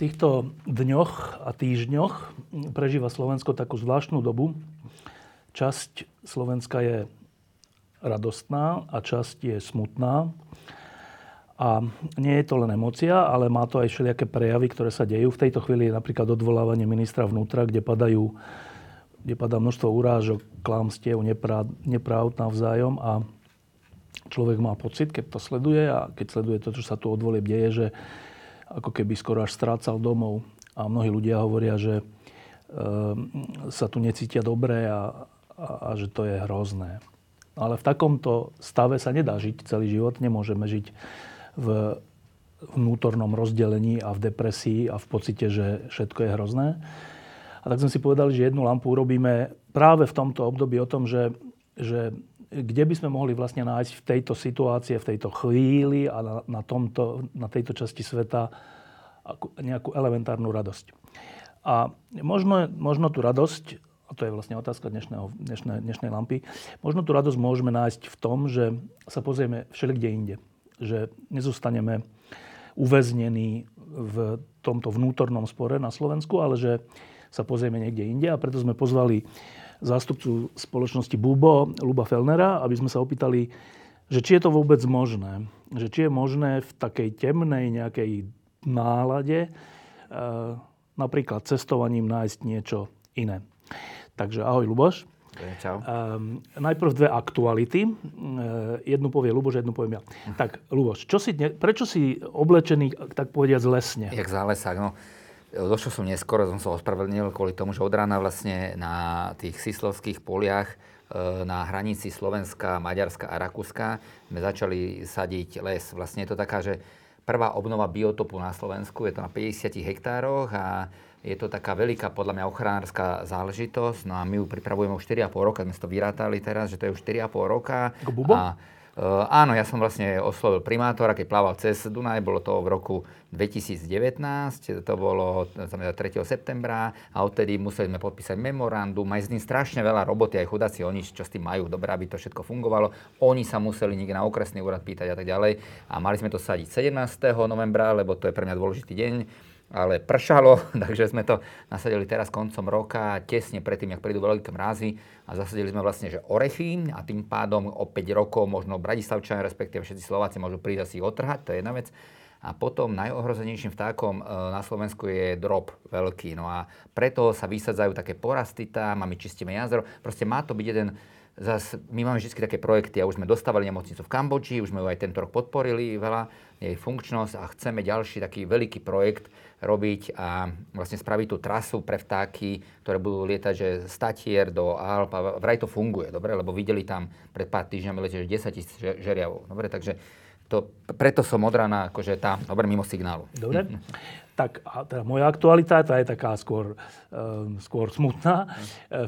Týchto dňoch a týždňoch prežíva Slovensko takú zvláštnu dobu. Časť Slovenska je radostná a časť je smutná. A nie je to len emocia, ale má to aj všelijaké prejavy, ktoré sa dejú. V tejto chvíli je napríklad odvolávanie ministra vnútra, kde padajú kde padá množstvo urážok, klamstiev, nepráv, nepráv navzájom a človek má pocit, keď to sleduje a keď sleduje to, čo sa tu odvolie deje, že ako keby skoro až strácal domov. A mnohí ľudia hovoria, že e, sa tu necítia dobre a, a, a že to je hrozné. Ale v takomto stave sa nedá žiť celý život. Nemôžeme žiť v vnútornom rozdelení a v depresii a v pocite, že všetko je hrozné. A tak sme si povedali, že jednu lampu urobíme práve v tomto období o tom, že, že kde by sme mohli vlastne nájsť v tejto situácii, v tejto chvíli a na, na, tomto, na tejto časti sveta nejakú elementárnu radosť. A možno, možno tú radosť, a to je vlastne otázka dnešného, dnešnej, dnešnej lampy, možno tú radosť môžeme nájsť v tom, že sa pozrieme všelikde inde. Že nezostaneme uväznení v tomto vnútornom spore na Slovensku, ale že sa pozrieme niekde inde a preto sme pozvali zástupcu spoločnosti Bubo, Luba Felnera, aby sme sa opýtali, že či je to vôbec možné. Že či je možné v takej temnej nejakej nálade e, napríklad cestovaním nájsť niečo iné. Takže ahoj Luboš. Čau. Um, najprv dve aktuality. E, jednu povie Luboš, jednu poviem ja. Tak Luboš, čo si, prečo si oblečený, tak povediať, lesne? Jak zálesák, no. Došiel som neskoro, som sa ospravedlnil kvôli tomu, že od rána vlastne na tých sislovských poliach e, na hranici Slovenska, Maďarska a Rakúska sme začali sadiť les. Vlastne je to taká, že prvá obnova biotopu na Slovensku, je to na 50 hektároch a je to taká veľká, podľa mňa, ochranárska záležitosť. No a my ju pripravujeme už 4,5 roka, sme to vyrátali teraz, že to je už 4,5 roka. Ako bubo? A áno, ja som vlastne oslovil primátora, keď plával cez Dunaj, bolo to v roku 2019, to bolo 3. septembra a odtedy museli sme podpísať memorandum, aj s ním strašne veľa roboty, aj chudáci, oni čo s tým majú, dobré, aby to všetko fungovalo. Oni sa museli niekde na okresný úrad pýtať a tak ďalej a mali sme to sadiť 17. novembra, lebo to je pre mňa dôležitý deň ale pršalo, takže sme to nasadili teraz koncom roka, tesne predtým, jak prídu veľké mrázy a zasadili sme vlastne, že orechy a tým pádom o 5 rokov možno Bratislavčania, respektíve všetci Slováci môžu prísť asi otrhať, to je jedna vec. A potom najohrozenejším vtákom e, na Slovensku je drop veľký. No a preto sa vysadzajú také porasty tam a my čistíme jazero. Proste má to byť jeden Zas, my máme vždy také projekty a už sme dostávali nemocnicu v Kambodži, už sme ju aj tento rok podporili veľa, jej funkčnosť a chceme ďalší taký veľký projekt, robiť a vlastne spraviť tú trasu pre vtáky, ktoré budú lietať že statier do Alp a vraj to funguje, dobre, lebo videli tam pred pár týždňami letieť 10 tisíc žeriavov, dobre, takže to, preto som od rána akože tá, dobre, mimo signálu. Dobre. Tak a teda moja aktualita, tá je taká skôr, um, skôr smutná.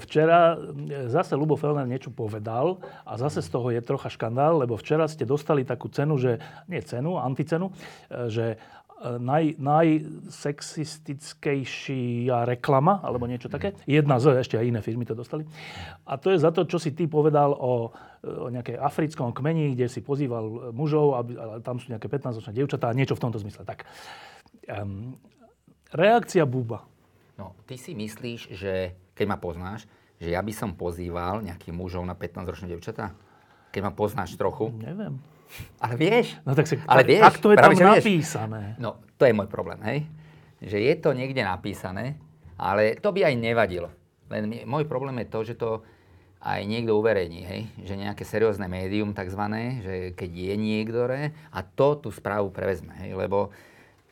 Včera zase Lubo Felner niečo povedal a zase z toho je trocha škandál, lebo včera ste dostali takú cenu, že, nie cenu, anticenu, že naj, najsexistickejšia reklama, alebo niečo také. Jedna z, ešte aj iné firmy to dostali. A to je za to, čo si ty povedal o, o nejakej africkom kmeni, kde si pozýval mužov, aby, ale tam sú nejaké 15-ročné dievčatá a niečo v tomto zmysle. Tak, um, reakcia Buba. No, ty si myslíš, že keď ma poznáš, že ja by som pozýval nejakých mužov na 15-ročné dievčatá? Keď ma poznáš trochu? Neviem. Ale vieš. No tak, si, ale tak, vieš, tak to je tam napísané. Vieš. No, to je môj problém, hej. Že je to niekde napísané, ale to by aj nevadilo. Len môj problém je to, že to aj niekto uverejní, hej, že nejaké seriózne médium takzvané, že keď je niektoré a to tú správu prevezme, hej, lebo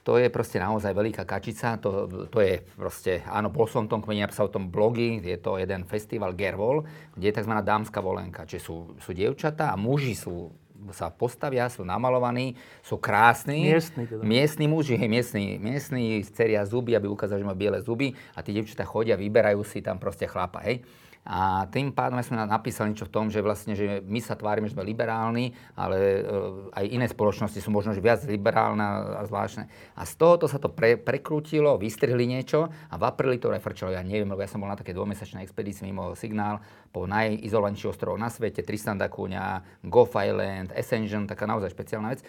to je proste naozaj veľká kačica, to, to je proste, áno, bol som tom kmeni, napísal o tom blogy, je to jeden festival Gervol, kde je tzv. dámska volenka, čiže sú, sú dievčatá a muži sú sa postavia, sú namalovaní, sú krásni. Miestni teda. Miestni muži, hej, miestni, miestni ceria zuby, aby ukázali, že majú biele zuby a tí devčatá chodia, vyberajú si tam proste chlapa, hej. A tým pádom sme napísali niečo v tom, že vlastne, že my sa tvárime, že sme liberálni, ale e, aj iné spoločnosti sú možno že viac liberálne a zvláštne. A z tohoto sa to pre, prekrútilo, vystrihli niečo a v apríli to refrčalo. Ja neviem, lebo ja som bol na také dvojmesačnej expedícii mimo signál po najizolovanejších ostrovoch na svete, Tristan da Cunha, Gough Island, Ascension, taká naozaj špeciálna vec.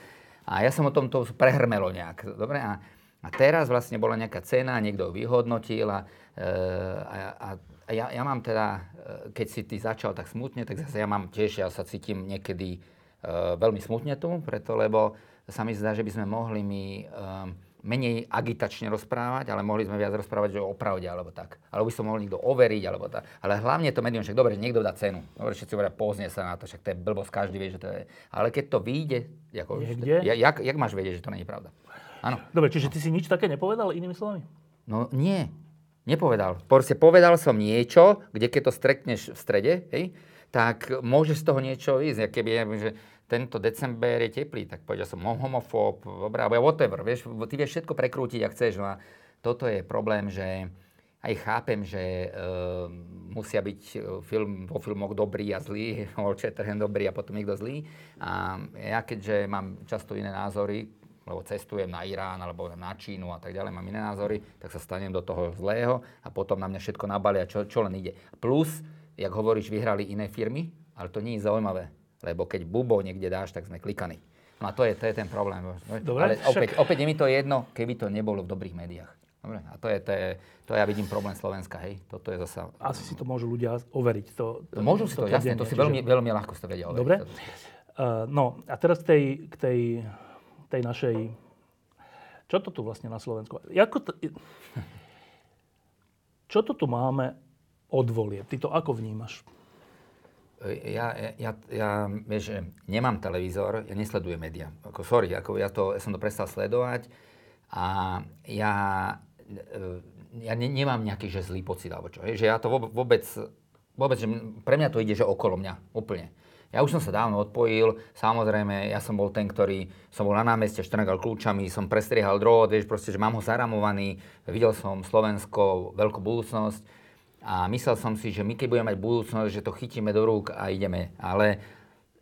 A ja som o tom to prehrmelo nejak. Dobre? A, a teraz vlastne bola nejaká cena, niekto ju vyhodnotil a, e, a, a ja, ja mám teda, e, keď si ty začal tak smutne, tak zase ja mám tiež, ja sa cítim niekedy uh, veľmi smutne tu, preto lebo sa mi zdá, že by sme mohli my um, menej agitačne rozprávať, ale mohli sme viac rozprávať že o pravde alebo tak. Alebo by som mohol niekto overiť alebo tak. Ale hlavne to médium, však dobre, že niekto dá cenu. Dobre, všetci hovoria, poznie sa na to, však to je blbosť, každý vie, že to je. Ale keď to vyjde, ako, Niekde? Ja, jak, jak máš vedieť, že to nie je pravda? Áno. Dobre, čiže ty si nič také nepovedal, inými slovami? No nie, Nepovedal. Proste povedal som niečo, kde keď to strekneš v strede, hej, tak môže z toho niečo ísť. Ja keby, ja, že tento december je teplý, tak povedal som homofób, alebo whatever, vieš, ty vieš všetko prekrútiť, ak chceš. No a toto je problém, že aj chápem, že uh, musia byť e, film, vo filmoch dobrý a zlý, All Shatterhand dobrý a potom niekto zlý. A ja keďže mám často iné názory, lebo cestujem na Irán alebo na Čínu a tak ďalej, mám iné názory, tak sa stanem do toho zlého a potom na mňa všetko nabalia, čo, čo len ide. Plus, jak hovoríš, vyhrali iné firmy, ale to nie je zaujímavé, lebo keď bubo niekde dáš, tak sme klikaní. No a to je, to je ten problém. Dobre, ale opäť, opäť je mi to jedno, keby to nebolo v dobrých médiách. Dobre, a to je, to je, to ja vidím problém Slovenska, hej. Toto je zasa... Asi si to môžu ľudia overiť. To, to, môžu si to, to jasne, to si veľmi, veľmi ľahko to vedia overiť. Dobre. Uh, no a teraz k tej, k tej tej našej... Čo to tu vlastne na Slovensku? Jako to, čo to tu máme od volieb? Ty to ako vnímaš? Ja, ja, ja, vieš, nemám televízor, ja nesledujem médiá. Ako, sorry, ako ja, to, ja som to prestal sledovať a ja, ja ne, nemám nejaký že zlý pocit alebo čo. Že ja to vôbec, vôbec, že pre mňa to ide, že okolo mňa, úplne. Ja už som sa dávno odpojil, samozrejme, ja som bol ten, ktorý som bol na námeste, štrngal kľúčami, som prestriehal drôt, vieš, proste, že mám ho zaramovaný, videl som Slovensko, veľkú budúcnosť. A myslel som si, že my keď budeme mať budúcnosť, že to chytíme do rúk a ideme, ale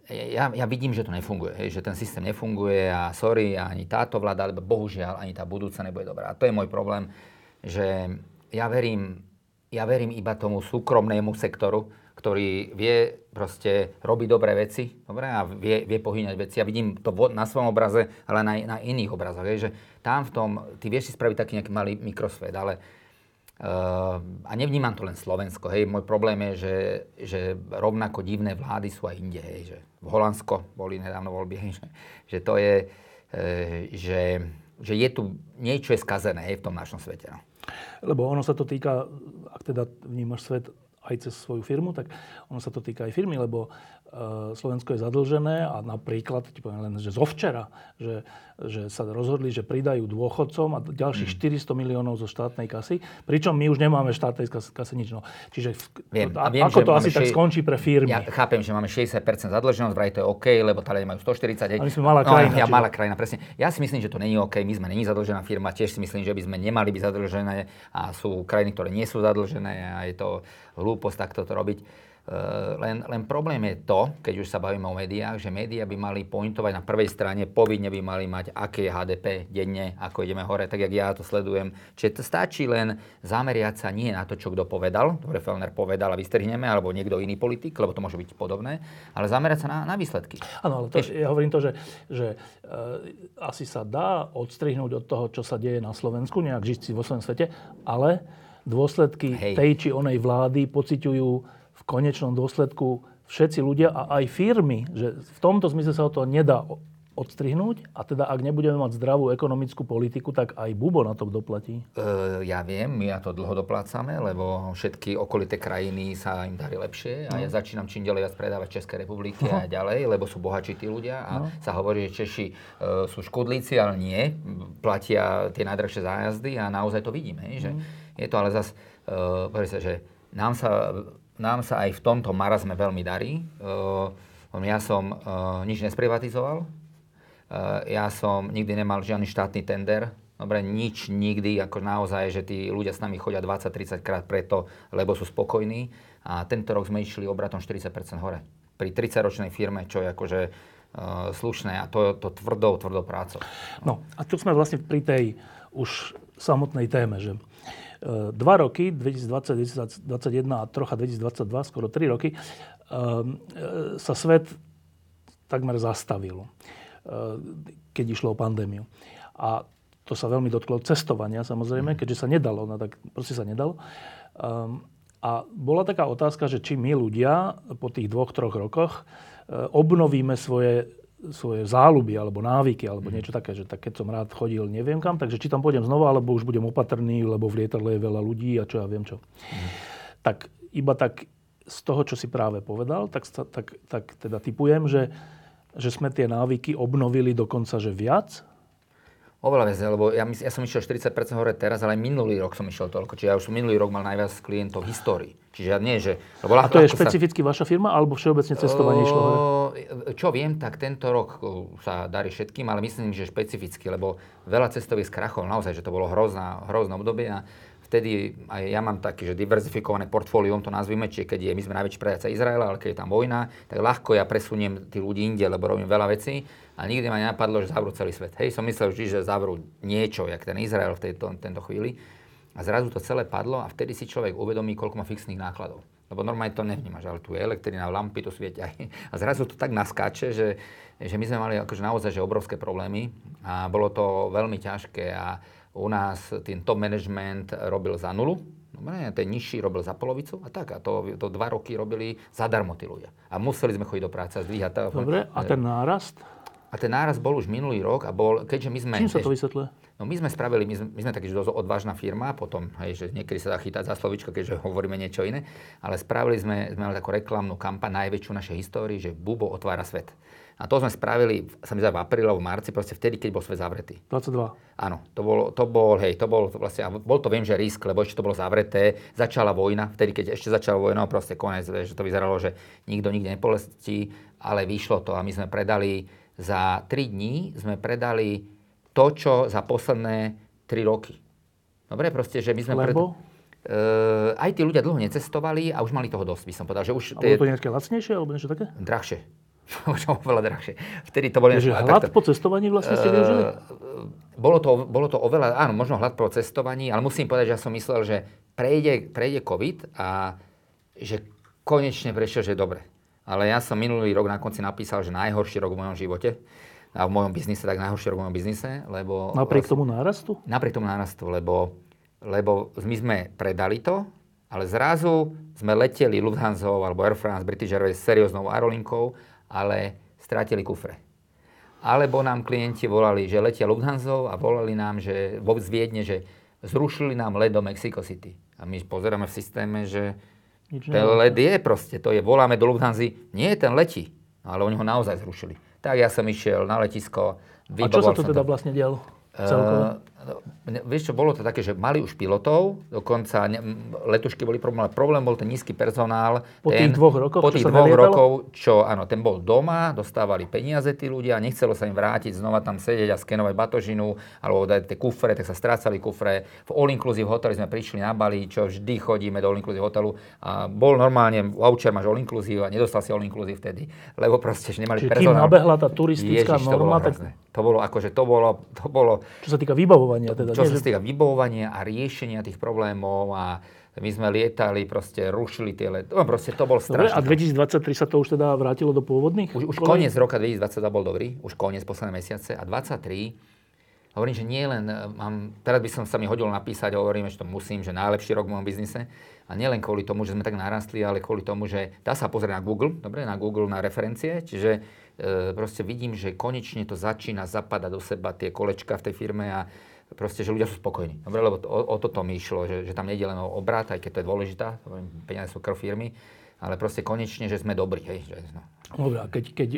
ja, ja vidím, že to nefunguje, hej, že ten systém nefunguje a sorry, ani táto vláda, alebo bohužiaľ ani tá budúca nebude dobrá. A to je môj problém, že ja verím, ja verím iba tomu súkromnému sektoru, ktorý vie proste robiť dobré veci dobre, a vie, vie pohýňať veci. Ja vidím to na svojom obraze, ale na, na iných obrazoch. Je, že tam v tom, ty vieš si spraviť taký nejaký malý mikrosvet, ale uh, a nevnímam to len Slovensko. Hej. Môj problém je, že, že rovnako divné vlády sú aj inde. Hej. Že v Holandsko boli nedávno voľby, hej, že, že to je, uh, že, že je tu niečo je skazené hej, v tom našom svete. No. Lebo ono sa to týka, ak teda vnímaš svet aj cez svoju firmu, tak ono sa to týka aj firmy, lebo Slovensko je zadlžené a napríklad, ti poviem len, že zo včera, že, že sa rozhodli, že pridajú dôchodcom a ďalších mm. 400 miliónov zo štátnej kasy, pričom my už nemáme štátnej kase nič. No. Čiže viem, a viem, ako to asi tak skončí pre firmy? Ja chápem, že máme 60% zadlženosť, vraj to je OK, lebo tady majú 140. A my sme malá no, krajina. Ja malá krajina, presne. Ja si myslím, že to není OK, my sme není zadlžená firma, tiež si myslím, že by sme nemali byť zadlžené a sú krajiny, ktoré nie sú zadlžené a je to hlúposť takto to robiť. Eh, len, len problém je to, keď už sa bavíme o médiách, že médiá by mali pointovať na prvej strane, povinne by mali mať, aké je HDP denne, ako ideme hore, tak jak ja to sledujem. Čiže to stačí len zameriať sa nie na to, čo kto povedal, dobre Felner povedal a vystrihneme, alebo niekto iný politik, lebo to môže byť podobné, ale zamerať sa na, na výsledky. Áno, ale to, Tež... ja hovorím to, že, že uh, asi sa dá odstrihnúť od toho, čo sa deje na Slovensku, nejak žiť si vo svojom svete, ale dôsledky Hej. tej či onej vlády pociťujú konečnom dôsledku všetci ľudia a aj firmy, že v tomto zmysle sa o to nedá odstrihnúť a teda ak nebudeme mať zdravú ekonomickú politiku, tak aj Bubo na to doplatí? E, ja viem, my na to dlho doplácame, lebo všetky okolité krajiny sa im darí lepšie a no. ja začínam čím ďalej viac predávať Českej republiky no. a ďalej, lebo sú bohačí tí ľudia a no. sa hovorí, že Češi e, sú škodlíci, ale nie, platia tie najdražšie zájazdy a naozaj to vidíme, že mm. je to ale zase, uh, sa, že nám sa, nám sa aj v tomto marazme veľmi darí. Uh, Ja som uh, nič nesprivatizoval, uh, ja som nikdy nemal žiadny štátny tender, Dobre, nič nikdy, ako naozaj, že tí ľudia s nami chodia 20-30 krát preto, lebo sú spokojní. A tento rok sme išli obratom 40% hore. Pri 30-ročnej firme, čo je akože uh, slušné a to, to tvrdou, tvrdou prácou. No a tu sme vlastne pri tej už samotnej téme, že dva roky, 2020, 2021 a trocha 2022, skoro tri roky, uh, sa svet takmer zastavil, keď išlo o pandémiu. A to sa veľmi dotklo cestovania samozrejme, mhm. keďže sa nedalo, no tak proste sa nedalo. Um, a bola taká otázka, že či my ľudia po tých dvoch, troch rokoch obnovíme svoje, svoje záľuby alebo návyky alebo mm. niečo také, že tak keď som rád chodil neviem kam, takže či tam pôjdem znova, alebo už budem opatrný, lebo v lietadle je veľa ľudí a čo ja viem čo. Mm. Tak iba tak z toho, čo si práve povedal, tak, tak, tak teda typujem, že, že sme tie návyky obnovili dokonca, že viac, Oveľa viac, lebo ja, ja som išiel 40% hore teraz, ale aj minulý rok som išiel toľko. Čiže ja už som minulý rok mal najviac klientov v histórii. Čiže ja nie, že... Lebo A to je špecificky sa... vaša firma, alebo všeobecne cestovanie išlo hore? Čo viem, tak tento rok sa darí všetkým, ale myslím, že špecificky, lebo veľa cestových skrachov, naozaj, že to bolo hrozná, hrozné obdobie a vtedy aj ja mám taký, že diverzifikované portfólium, to nazvime, čiže keď je, my sme najväčší predajca Izraela, ale keď je tam vojna, tak ľahko ja presuniem tých ľudí inde, lebo robím veľa vecí a nikdy ma nenapadlo, že zavrú celý svet. Hej, som myslel vždy, že zavrú niečo, jak ten Izrael v tejto, tento chvíli. A zrazu to celé padlo a vtedy si človek uvedomí, koľko má fixných nákladov. Lebo normálne to nevnímaš, ale tu je elektrina, lampy, to svietia. A zrazu to tak naskáče, že, že my sme mali akože naozaj že obrovské problémy a bolo to veľmi ťažké a u nás ten top management robil za nulu, Dobre, ten nižší robil za polovicu a tak. A to, to dva roky robili zadarmo tí ľudia. A museli sme chodiť do práce a zdvíhať telefón. Dobre, a ten nárast? A ten náraz bol už minulý rok a bol, keďže my sme... Čím sa to vysvetľuje? No my sme spravili, my sme, my sme taký dosť odvážna firma, potom, hej, že niekedy sa dá chytať za slovičko, keďže hovoríme niečo iné, ale spravili sme, sme mali takú reklamnú kampaň, najväčšiu našej histórii, že Bubo otvára svet. A to sme spravili, sa mi zdá, v apríli alebo v marci, proste vtedy, keď bol svet zavretý. 22. Áno, to bol, to bol, hej, to bol vlastne, bol to viem, že risk, lebo ešte to bolo zavreté, začala vojna, vtedy, keď ešte začala vojna, proste konec, že to vyzeralo, že nikto nikde nepolestí, ale vyšlo to a my sme predali za 3 dní sme predali to, čo za posledné 3 roky. Dobre, proste, že my sme... Lebo? Pred... Uh, aj tí ľudia dlho necestovali a už mali toho dosť, by som povedal. Že už a bolo to nejaké lacnejšie alebo niečo také? Drahšie. oveľa drahšie. Vtedy to bolo... Takže hlad takto, po cestovaní vlastne ste využili? Uh, bolo to, bolo to oveľa, áno, možno hlad po cestovaní, ale musím povedať, že ja som myslel, že prejde, prejde COVID a že konečne prešiel, že dobre. Ale ja som minulý rok na konci napísal, že najhorší rok v mojom živote a v mojom biznise, tak najhorší rok v mojom biznise, lebo... Napriek tomu nárastu? Napriek tomu nárastu, lebo, lebo my sme predali to, ale zrazu sme leteli Lufthansa alebo Air France, British Airways serióznou aerolinkou, ale strátili kufre. Alebo nám klienti volali, že letia Lufthansa a volali nám, že vo Viedne, že zrušili nám let do Mexico City. A my pozeráme v systéme, že nič ten let je proste, to je, voláme do Lufthansa, nie, ten letí, ale oni ho naozaj zrušili. Tak ja som išiel na letisko, A čo sa tu teda to. vlastne dialo? Celkovo? Uh, vieš čo, bolo to také, že mali už pilotov, dokonca ne, letušky boli problém, ale problém bol ten nízky personál. Po ten, tých dvoch rokoch, Po tých dvoch rokov, čo áno, ten bol doma, dostávali peniaze tí ľudia, nechcelo sa im vrátiť, znova tam sedieť a skenovať batožinu, alebo dať tie kufre, tak sa strácali kufre. V All Inclusive hoteli sme prišli na Bali, čo vždy chodíme do All Inclusive hotelu a bol normálne, voucher máš All Inclusive a nedostal si All Inclusive vtedy, lebo proste, že nemali Čiže personál. kým nabehla tá turistická Ježiš, norma, to bolo, tak... to bolo akože, to bolo, to bolo... Čo sa týka vybavovania teda. Čo sa týka vybavovania a riešenia tých problémov a my sme lietali, proste rušili tie let. No, proste to bol strašný. a 2023 sa to už teda vrátilo do pôvodných? Už, už koniec roka 2022 bol dobrý, už koniec posledné mesiace a 23 hovorím, že nie len, e, mám, teraz by som sa mi hodil napísať, hovorím, že to musím, že najlepší rok v mojom biznise. A nielen kvôli tomu, že sme tak narastli, ale kvôli tomu, že dá sa pozrieť na Google, dobre, na Google na referencie, čiže e, proste vidím, že konečne to začína zapadať do seba tie kolečka v tej firme a proste, že ľudia sú spokojní. Dobre, lebo to, o, o toto mi išlo, že, že tam nejde len o obrat, aj keď to je dôležitá, peniaze sú krv firmy, ale proste konečne, že sme dobrí. Hej, že, no. Dobre, a keď, keď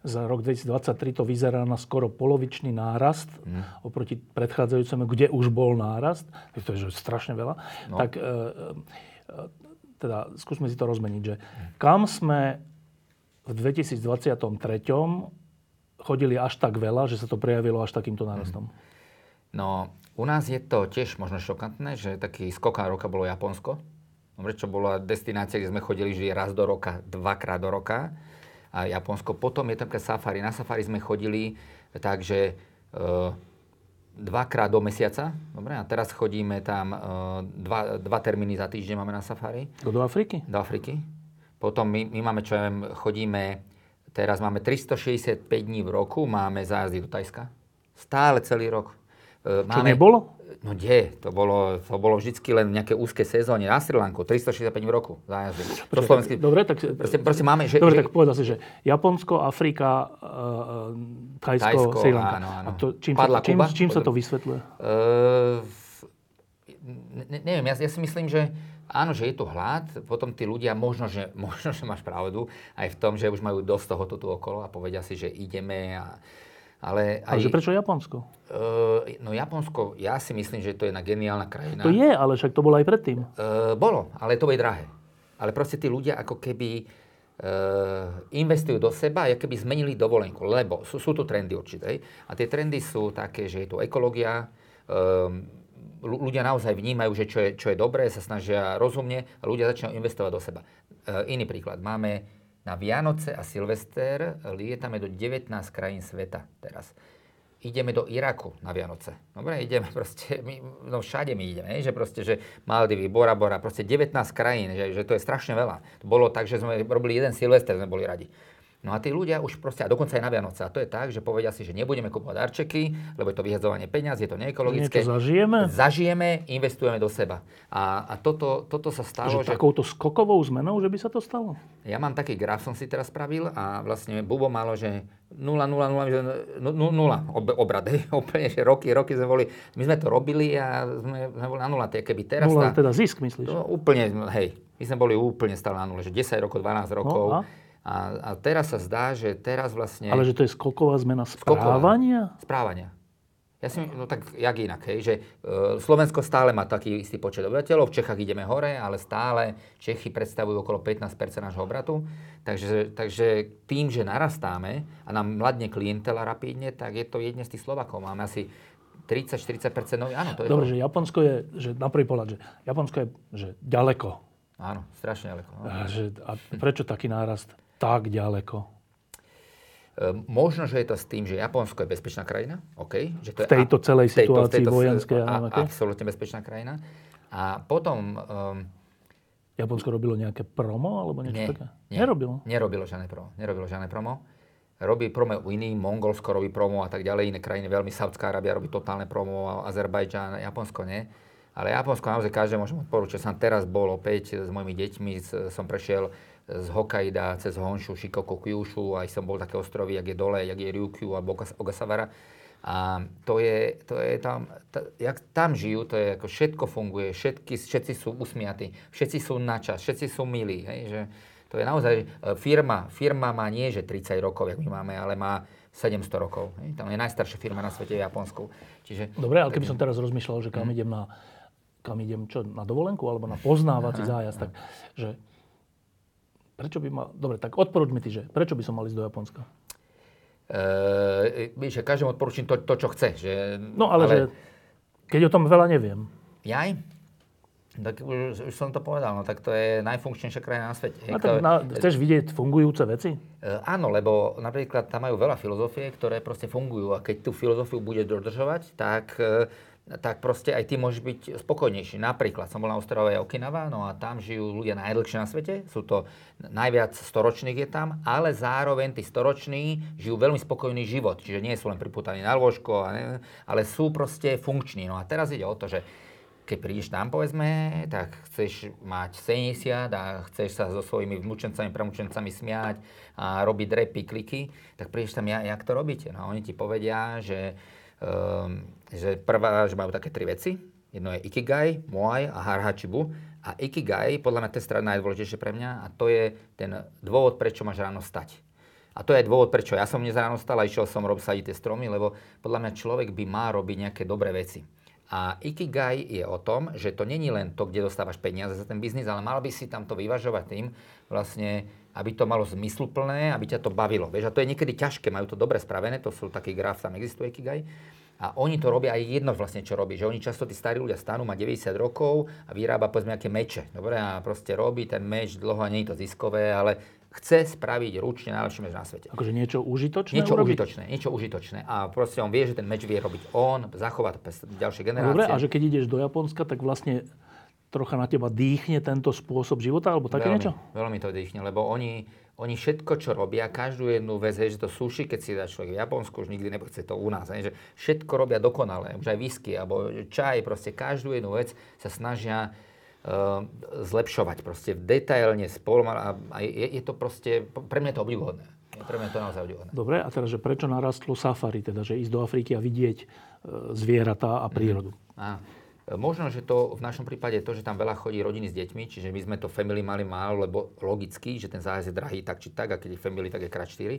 za rok 2023 to vyzerá na skoro polovičný nárast mm. oproti predchádzajúcemu, kde už bol nárast, to je strašne veľa, no. tak e, e, teda skúsme si to rozmeniť, že kam sme v 2023 chodili až tak veľa, že sa to prejavilo až takýmto nárastom? No, u nás je to tiež možno šokantné, že taký skoká roka bolo Japonsko. Dobre, čo bola destinácia, kde sme chodili že raz do roka, dvakrát do roka. A Japonsko. Potom je také safari. Na safari sme chodili takže e, dvakrát do mesiaca. Dobre, a teraz chodíme tam e, dva, dva termíny za týždeň máme na safari. Do Afriky? Do Afriky. Potom my, my máme, čo ja viem, chodíme, teraz máme 365 dní v roku, máme zájazdy do Tajska. Stále celý rok. E, máme, Čo nebolo? No kde? To bolo, to bolo vždycky len nejaké úzke sezóny. Na Sri Lanku 365 v roku zájazdy. Po slovensky. Dobre, tak... Proste, proste máme, že, dobre, že, tak povedal si, že Japonsko, Afrika, uh, Thajsko, Thajsko, Sri Lanka. Áno, áno. A to, čím, sa, čím, čím sa to vysvetľuje? Uh, ne, neviem, ja, ja si myslím, že áno, že je tu hlad, potom tí ľudia, možno že, možno, že máš pravdu, aj v tom, že už majú dosť toho tu okolo a povedia si, že ideme a ale, aj, ale že prečo Japonsko? Uh, no Japonsko, ja si myslím, že to je na geniálna krajina. To je, ale však to bolo aj predtým. Uh, bolo, ale to bude drahé. Ale proste tí ľudia ako keby uh, investujú do seba a keby zmenili dovolenku, lebo sú, sú tu trendy určité. A tie trendy sú také, že je tu ekológia, um, ľudia naozaj vnímajú, že čo je, čo je dobré, sa snažia rozumne a ľudia začínajú investovať do seba. Uh, iný príklad. Máme na Vianoce a Silvester lietame do 19 krajín sveta teraz. Ideme do Iraku na Vianoce. Dobre, ideme proste, my, no všade my ideme, že proste, že Maldivy, Bora Bora, proste 19 krajín, že, že to je strašne veľa. To bolo tak, že sme robili jeden Silvester, sme boli radi. No a tí ľudia už proste, a dokonca aj na Vianoce, a to je tak, že povedia si, že nebudeme kupovať darčeky, lebo je to vyhadzovanie peňazí, je to neekologické. Niečo zažijeme? Zažijeme, investujeme do seba. A, a toto, toto sa stalo, že... že... Takouto skokovou zmenou, že by sa to stalo? Ja mám taký graf, som si teraz spravil a vlastne Bubo malo, že 0, 0, 0, 0, 0 obrad, hej, úplne, že roky, roky sme boli, my sme to robili a sme, sme boli na nula, keby teraz... Nula, tá, teda zisk, myslíš? To, úplne, hej, my sme boli úplne stále na nule, že 10 rokov, 12 rokov. No, a? A, a teraz sa zdá, že teraz vlastne... Ale že to je skoková zmena správania? Skoková. Správania. Ja si, no tak jak inak, hej, že e, Slovensko stále má taký istý počet obyvateľov, v Čechách ideme hore, ale stále Čechy predstavujú okolo 15% nášho obratu. Takže, takže tým, že narastáme a nám mladne klientela rapidne, tak je to jedne z tých Slovakov. Máme asi 30-40% nových. Áno, to je Dobre, to. že Japonsko je, že na prvý pohľad, že Japonsko je že ďaleko. Áno, strašne ďaleko. No. A, že, a prečo taký nárast? Tak ďaleko? Ehm, možno, že je to s tým, že Japonsko je bezpečná krajina. Okay, že to v tejto je, celej tejto, situácii tejto, vojenskej. A? Absolútne bezpečná krajina. A potom... Um, Japonsko robilo nejaké promo alebo niečo nie, také? Nie, nerobilo? Nerobilo žiadne promo. Nerobilo žiadne promo. Robí promo iný, Mongolsko robí promo a tak ďalej, iné krajiny, veľmi Saudská Arábia robí totálne promo, Azerbajdžan, Japonsko nie. Ale Japonsko naozaj každé môžem odporúčať. Som teraz bol opäť s mojimi deťmi, som prešiel z Hokkaido cez Honshu, Shikoku, Kyushu, aj som bol také ostrovy, jak je dole, jak je Ryukyu alebo Ogasawara. A to je, to je tam, t- jak tam žijú, to je ako všetko funguje, všetky, všetci sú usmiatí, všetci sú na čas, všetci sú milí. Hej, že to je naozaj e, firma, firma má nie, že 30 rokov, jak my máme, ale má 700 rokov. Hej. Tam je najstaršia firma na svete v Japonsku. Čiže, Dobre, ale keby som teraz rozmýšľal, že kam hmm. idem na kam idem čo, na dovolenku alebo na poznávací zájazd, tak že Prečo by mal... Dobre, tak odporúč mi ty, že prečo by som mal ísť do Japonska? Uh, víš, že každému odporúčim to, to, čo chce. Že, no ale, ale... Že, keď o tom veľa neviem. Jaj? Tak už, už som to povedal, no tak to je najfunkčnejšia krajina na svete. A tak na, chceš vidieť fungujúce veci? Uh, áno, lebo napríklad tam majú veľa filozofie, ktoré proste fungujú a keď tú filozofiu bude dodržovať, tak uh, tak proste aj ty môžeš byť spokojnejší. Napríklad som bol na ostrove Okinawa, no a tam žijú ľudia najdlhšie na svete, sú to najviac storočných je tam, ale zároveň tí storoční žijú veľmi spokojný život, čiže nie sú len priputaní na lôžko, ale sú proste funkční. No a teraz ide o to, že keď prídeš tam, povedzme, tak chceš mať 70 a chceš sa so svojimi vnúčencami, pramučencami smiať a robiť repy, kliky, tak prídeš tam, ja, jak to robíte? No oni ti povedia, že že prvá, že majú také tri veci. Jedno je Ikigai, Moai a Harhachibu. A Ikigai, podľa mňa to je najdôležitejšie pre mňa a to je ten dôvod, prečo máš ráno stať. A to je dôvod, prečo ja som dnes ráno stal a išiel som robiť sadiť tie stromy, lebo podľa mňa človek by mal robiť nejaké dobré veci. A Ikigai je o tom, že to není len to, kde dostávaš peniaze za ten biznis, ale mal by si tam to vyvažovať tým, vlastne, aby to malo zmysluplné, aby ťa to bavilo. Vieš, a to je niekedy ťažké, majú to dobre spravené, to sú taký graf, tam existuje Ikigai. A oni to robia aj jedno vlastne, čo robí. Že oni často, tí starí ľudia stanú, má 90 rokov a vyrába povedzme nejaké meče. Dobre, a proste robí ten meč dlho a nie je to ziskové, ale chce spraviť ručne najlepší meč na svete. Akože niečo užitočné Niečo urobiť? užitočné, niečo užitočné. A proste on vie, že ten meč vie robiť on, zachovať ďalšie generácie. Dobre, a že keď ideš do Japonska, tak vlastne trocha na teba dýchne tento spôsob života, alebo také veľmi, niečo? Veľmi to dýchne, lebo oni, oni všetko, čo robia, každú jednu vec, hej, že to sushi, keď si dá človek v Japonsku, už nikdy nebude to u nás, hej, že všetko robia dokonale, už aj whisky, alebo čaj, proste každú jednu vec sa snažia uh, zlepšovať proste detailne spolu a, a je, je, to proste, pre mňa je to obdivuhodné. Pre mňa je to naozaj obdivuhodné. Dobre, a teraz, že prečo narastlo safari, teda, že ísť do Afriky a vidieť e, zvieratá a prírodu? Mm. Á. Možno, že to v našom prípade je to, že tam veľa chodí rodiny s deťmi, čiže my sme to family mali málo, lebo logicky, že ten zájazd je drahý tak či tak, a keď je family, tak je krát 4.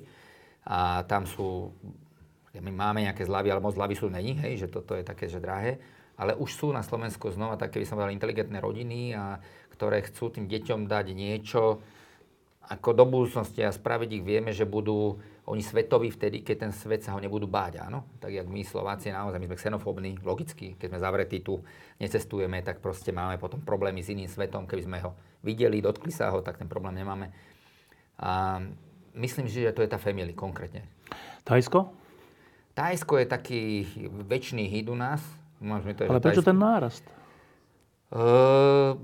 A tam sú, my máme nejaké zľavy, ale moc zľavy sú není, hej, že toto je také, že drahé. Ale už sú na Slovensku znova také, by som povedal, inteligentné rodiny, a, ktoré chcú tým deťom dať niečo, ako do budúcnosti a spraviť ich vieme, že budú oni svetoví vtedy, keď ten svet sa ho nebudú báť, áno? Tak jak my Slováci naozaj, my sme xenofóbni, logicky, keď sme zavretí tu, necestujeme, tak proste máme potom problémy s iným svetom, keby sme ho videli, dotkli sa ho, tak ten problém nemáme. A myslím, že to je tá family konkrétne. Tajsko? Tajsko je taký väčší hit u nás. Môžeme to, Ale prečo Tajsko... ten nárast? Uh,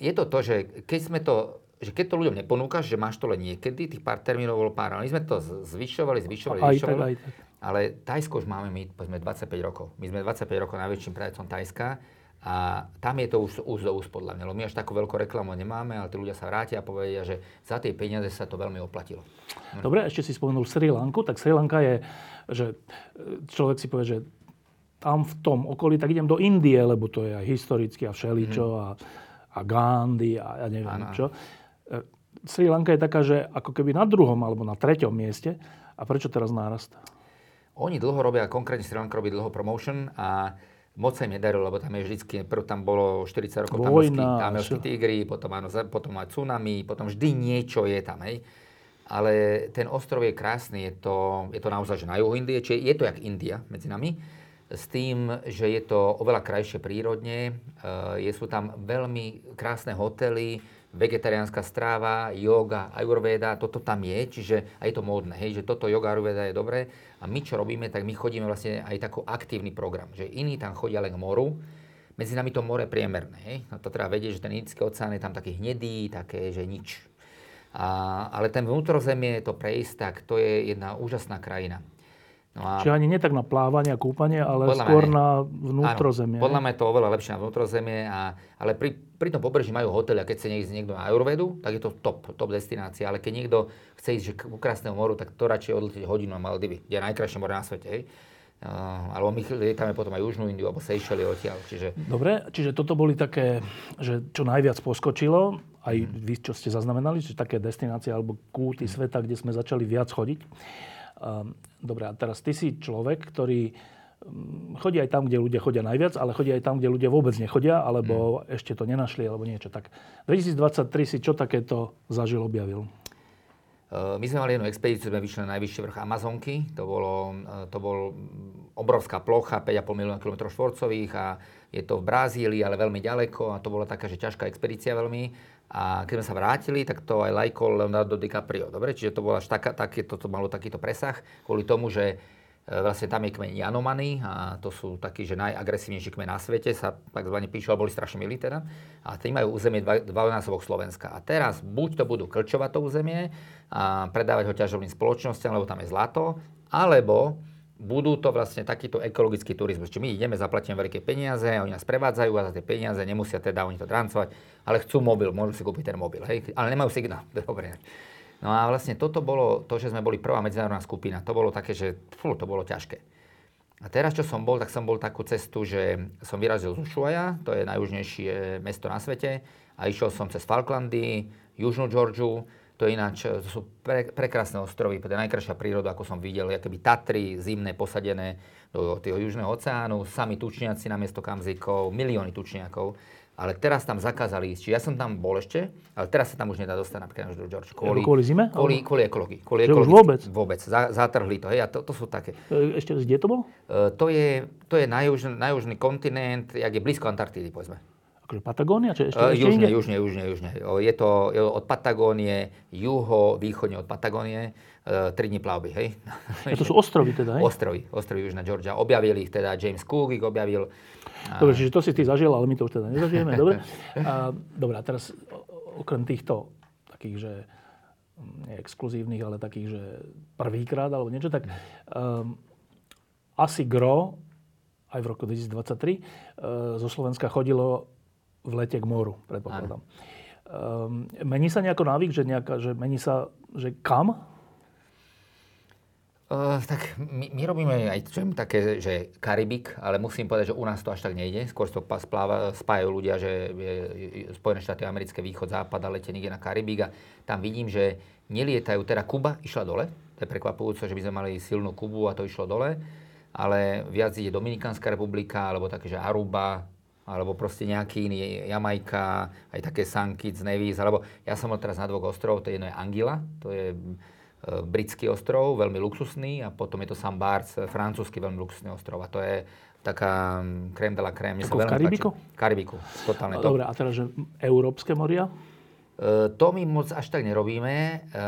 je to to, že keď sme to že keď to ľuďom neponúkaš, že máš to len niekedy, tých pár termínov bolo pár, ale my sme to zvyšovali, zvyšovali, aj zvyšovali. Tak, aj tak. Ale Tajsko už máme my, povedzme, 25 rokov. My sme 25 rokov najväčším predajcom Tajska a tam je to už úz do úz podľa mňa. Lebo my až takú veľkú reklamu nemáme, ale tí ľudia sa vrátia a povedia, že za tie peniaze sa to veľmi oplatilo. Dobre, ešte si spomenul Sri Lanku, tak Sri Lanka je, že človek si povie, že tam v tom okolí, tak idem do Indie, lebo to je aj historicky a všeličo mm. a, a Gandhi a ja neviem ano. čo. Sri Lanka je taká, že ako keby na druhom alebo na treťom mieste. A prečo teraz nárast? Oni dlho robia, konkrétne Sri Lanka robí dlho promotion a moc sa im nedarilo, lebo tam je vždycky, prv tam bolo 40 rokov Vojna, tamilský tigri, potom, áno, potom aj tsunami, potom vždy niečo je tam, hej. Ale ten ostrov je krásny, je to, je to naozaj, že na juhu Indie, čiže je to jak India medzi nami, s tým, že je to oveľa krajšie prírodne, je, sú tam veľmi krásne hotely, vegetariánska stráva, yoga, ayurveda, toto tam je, čiže a je to módne, hej, že toto yoga, ayurveda je dobré. A my čo robíme, tak my chodíme vlastne aj taký aktívny program, že iní tam chodia len k moru, medzi nami to more priemerné, hej. No to treba vedieť, že ten Indický oceán je tam taký hnedý, také, že nič. A, ale ten vnútrozemie, to prejsť, tak to je jedna úžasná krajina. No a... Čiže ani nie tak na plávanie a kúpanie, ale podľa skôr na vnútrozemie. Áno, podľa mňa je to oveľa lepšie na vnútrozemie, a, ale pri, pri tom pobreží majú hotel a keď chce ísť niekto na Ayurvedu, tak je to top, top destinácia. Ale keď niekto chce ísť že k krásnemu moru, tak to radšej odletieť hodinu na Maldivy, kde je najkrajšie more na svete. Hej. Uh, alebo my lietame potom aj Južnú Indiu alebo Seychelles odtiaľ. Čiže... Dobre, čiže toto boli také, že čo najviac poskočilo, aj mm. vy, čo ste zaznamenali, že také destinácie alebo kúty mm. sveta, kde sme začali viac chodiť. Ehm, dobre, a teraz ty si človek, ktorý mm, chodí aj tam, kde ľudia chodia najviac, ale chodí aj tam, kde ľudia vôbec nechodia, alebo mm. ešte to nenašli, alebo niečo. Tak 2023 si čo takéto zažil, objavil? Ehm, my sme mali jednu expedíciu, sme vyšli na najvyšší vrch Amazonky. To, bolo, ehm, to bol obrovská plocha, 5,5 milióna km štvorcových a je to v Brazílii, ale veľmi ďaleko a to bola taká, že ťažká expedícia veľmi. A keď sme sa vrátili, tak to aj lajkol Leonardo DiCaprio. Dobre, čiže to bolo až taká, také, to, malo takýto presah kvôli tomu, že e, vlastne tam je kmeň Janomany a to sú takí, že najagresívnejší kmeň na svete, sa takzvané píšu, ale boli strašne milí teda. A tí majú územie dva, dvojnásobok Slovenska. A teraz buď to budú krčovať to územie a predávať ho ťažovným spoločnosťam, lebo tam je zlato, alebo budú to vlastne takýto ekologický turizmus. Čiže my ideme, zaplatíme veľké peniaze, oni nás prevádzajú a za tie peniaze nemusia teda oni to drancovať, ale chcú mobil, môžu si kúpiť ten mobil, hej, ale nemajú signál. Dobre. No a vlastne toto bolo to, že sme boli prvá medzinárodná skupina. To bolo také, že fú, to bolo ťažké. A teraz, čo som bol, tak som bol takú cestu, že som vyrazil z Ushuaia, to je najjužnejšie mesto na svete, a išiel som cez Falklandy, Južnú Georgiu, To je ináč, to sú pre, prekrásne ostrovy, je najkrajšia príroda, ako som videl, akoby Tatry, zimné, posadené do toho južného oceánu, sami tučniaci na miesto kamzikov, milióny tučniakov. Ale teraz tam zakázali ísť. Čiže ja som tam bol ešte, ale teraz sa tam už nedá dostať napríklad do George. Kvôli, kvôli zime? Kvôli, kvôli ekológii. Kvôli už vôbec? Vôbec. Zatrhli to. Hej, a to, to sú také. E, Ešte raz, kde to bolo? Uh, to je, to je na, južný, na južný kontinent, jak je blízko Antarktídy, povedzme. Akože Patagónia? Či ešte, Uh, ešte južne, inde? južne, južne, južne. Je to od Patagónie, juho, východne od Patagónie, uh, 3 dní plavby, hej? A to sú ostrovy teda, hej? ostrovy, ostrovy Južná Georgia. Objavili ich teda James Cook, ich objavil. Dobre, čiže to si ty zažil, ale my to už teda nezažijeme, dobre? A, dobre, a teraz okrem týchto takých, že mm, nie exkluzívnych, ale takých, že prvýkrát alebo niečo, tak um, asi gro, aj v roku 2023, uh, zo Slovenska chodilo v lete k moru, predpokladám. Um, mení sa nejako návyk, že, nejaká, že mení sa, že kam? Uh, tak my, my robíme aj čo také, že Karibik, ale musím povedať, že u nás to až tak nejde. Skôr to spláva, spájajú ľudia, že je, je, Spojené štáty americké, východ, západ a lete niekde na Karibik a tam vidím, že nelietajú, teda Kuba išla dole, to je prekvapujúce, že by sme mali silnú Kubu a to išlo dole, ale viac ide Dominikánska republika, alebo také, že Aruba, alebo proste nejaký iný, Jamajka, aj také. Kitts, Nevis, alebo ja som bol teraz na dvoch ostrovoch, to jedno je Angila, to je e, britský ostrov, veľmi luxusný, a potom je to St. Barts, e, francúzsky veľmi luxusný ostrov. A to je taká mm, crème de la sa Ako v Karibiku? páči. Karibiku, totálne to. Dobre, a teraz, že európske moria? E, To my moc až tak nerobíme. E,